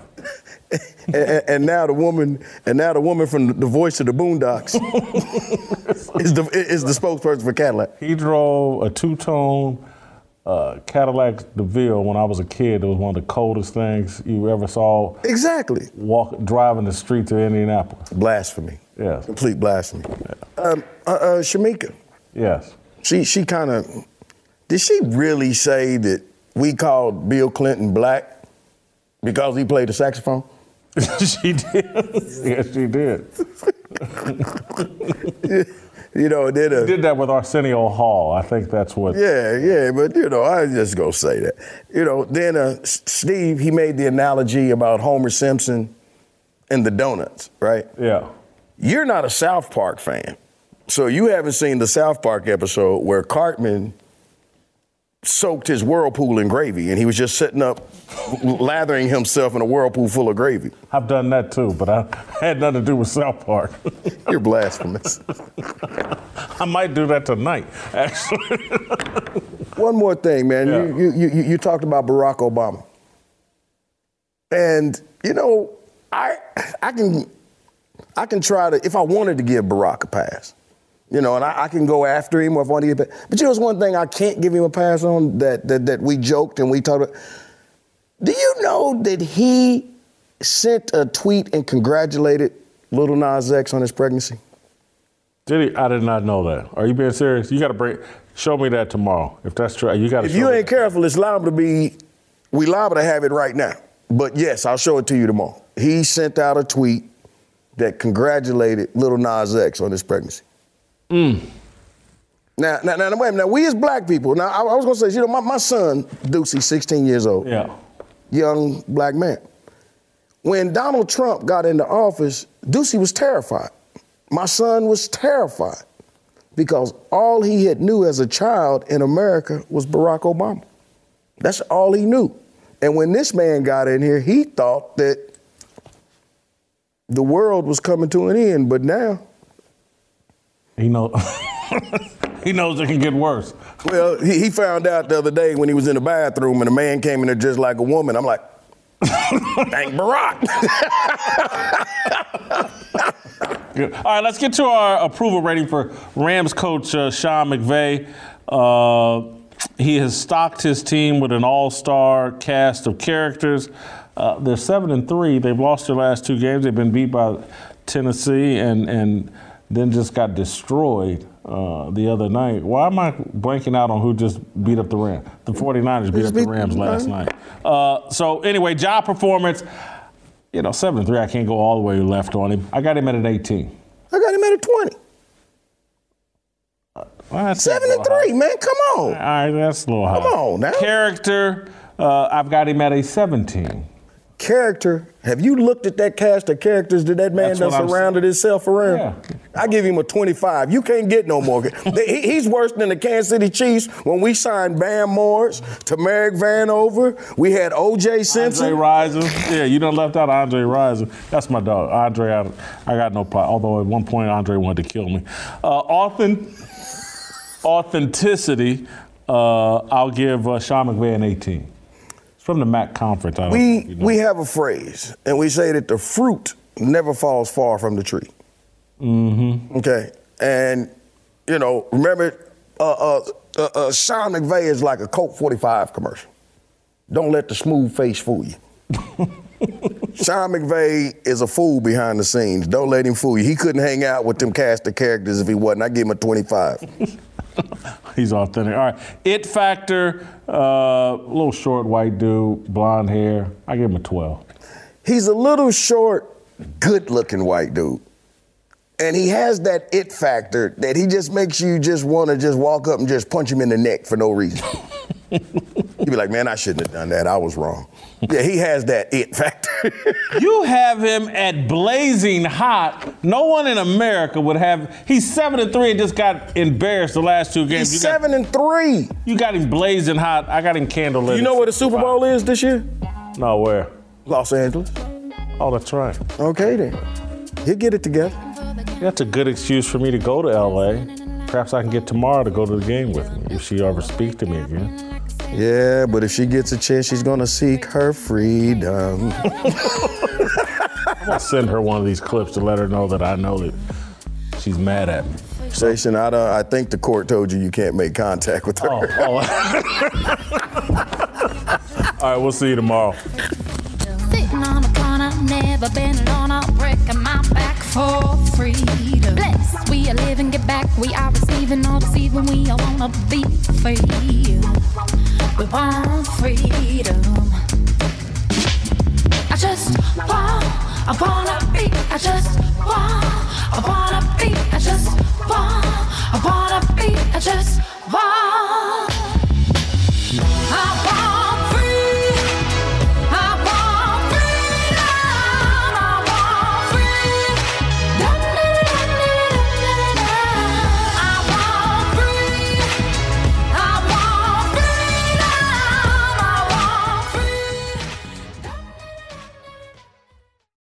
and, and- and now the woman, and now the woman from the voice of the Boondocks is the is the spokesperson for Cadillac. He drove a two-tone uh, Cadillac DeVille when I was a kid. It was one of the coldest things you ever saw. Exactly. Walk driving the streets of Indianapolis. Blasphemy. Yes. Complete blasphemy. Um, uh, uh, Shemeka, Yes. she she kind of did she really say that we called Bill Clinton black because he played the saxophone? she did. yes, she did. You know, did a Did that with Arsenio Hall. I think that's what. yeah, yeah, but you know, I just go say that. You know, then uh, Steve he made the analogy about Homer Simpson and the donuts, right? Yeah. You're not a South Park fan, so you haven't seen the South Park episode where Cartman soaked his whirlpool in gravy, and he was just sitting up, lathering himself in a whirlpool full of gravy. I've done that too, but I had nothing to do with South Park. You're blasphemous. I might do that tonight, actually. One more thing, man. Yeah. You, you, you, you talked about Barack Obama. And, you know, I, I, can, I can try to, if I wanted to give Barack a pass, you know, and I, I can go after him or if I want to give it. But you know, there's one thing I can't give him a pass on that, that, that we joked and we talked about. Do you know that he sent a tweet and congratulated Little Nas X on his pregnancy? Did he? I did not know that. Are you being serious? You got to break. Show me that tomorrow. If that's true, you got to. If you ain't careful, it's liable to be, we liable to have it right now. But yes, I'll show it to you tomorrow. He sent out a tweet that congratulated Little Nas X on his pregnancy. Mm. Now, now, now, wait a minute. Now, we as black people, now, I, I was gonna say, you know, my, my son, Deucey, 16 years old, Yeah. young black man. When Donald Trump got into office, Deucey was terrified. My son was terrified because all he had knew as a child in America was Barack Obama. That's all he knew. And when this man got in here, he thought that the world was coming to an end, but now, He know. he knows it can get worse. well, he, he found out the other day when he was in the bathroom and a man came in there dressed like a woman. I'm like, thank Barack. Good. All right, let's get to our approval rating for Rams coach uh, Sean McVay. Uh, he has stocked his team with an all-star cast of characters. Uh, they're seven and three. They've lost their last two games. They've been beat by Tennessee and and then just got destroyed uh, the other night. Why am I blanking out on who just beat up the Rams? The 49ers beat up the Rams last night. Uh, so anyway, job performance. You know, seven and three. I can't go all the way left on him. I got him at an 18. I got him at a 20. Well, Seven and little high. three, man. Come on. All right, that's a little high. Come on now. Character. Uh, I've got him at a 17. Character. Have you looked at that cast of characters that that man That's done what I'm surrounded himself around? Yeah. I give him a 25. You can't get no more. He- He's worse than the Kansas City Chiefs when we signed Bam Morris, Tamarick Vanover. We had O.J. Simpson. Andre Rison. Yeah, you done left out Andre Rison. That's my dog. Andre, I, I got no problem. Although at one point Andre wanted to kill me. Uh, authentic, authenticity, uh, I'll give uh, Sean McVay an 18. From the MAC conference. I don't We you know. we have a phrase, and we say that the fruit never falls far from the tree. Mm-hmm. Okay, and you know, remember, uh, uh, uh, uh, Sean McVay is like a Colt 45 commercial. Don't let the smooth face fool you. Sean McVay is a fool behind the scenes. Don't let him fool you. He couldn't hang out with them cast of characters if he wasn't. I give him a 25. He's authentic. All right. It factor, uh, little short white dude, blonde hair. I give him a 12. He's a little short, good-looking white dude. And he has that it factor that he just makes you just want to just walk up and just punch him in the neck for no reason. You'd be like, man, I shouldn't have done that. I was wrong. Yeah, he has that it factor. You have him at blazing hot. No one in America would have. He's seven and three and just got embarrassed the last two games. He's you got, seven and three. You got him blazing hot. I got him candlelit. You know where the Super Bowl is this year? No, where? Los Angeles. Oh, that's right. Okay then. He'll get it together. That's a good excuse for me to go to LA. Perhaps I can get Tamara to go to the game with me if she ever speaks to me again. Yeah, but if she gets a chance, she's gonna seek her freedom. I'm gonna send her one of these clips to let her know that I know that she's mad at me. Station, I, don't, I think the court told you you can't make contact with her. Oh, oh. All right, we'll see you tomorrow for freedom. Bless, we are living, get back, we are receiving, all deceiving, we all wanna be free. We want freedom. I just want, I wanna be, I just want, I wanna be, I just want, I wanna be, I just want. I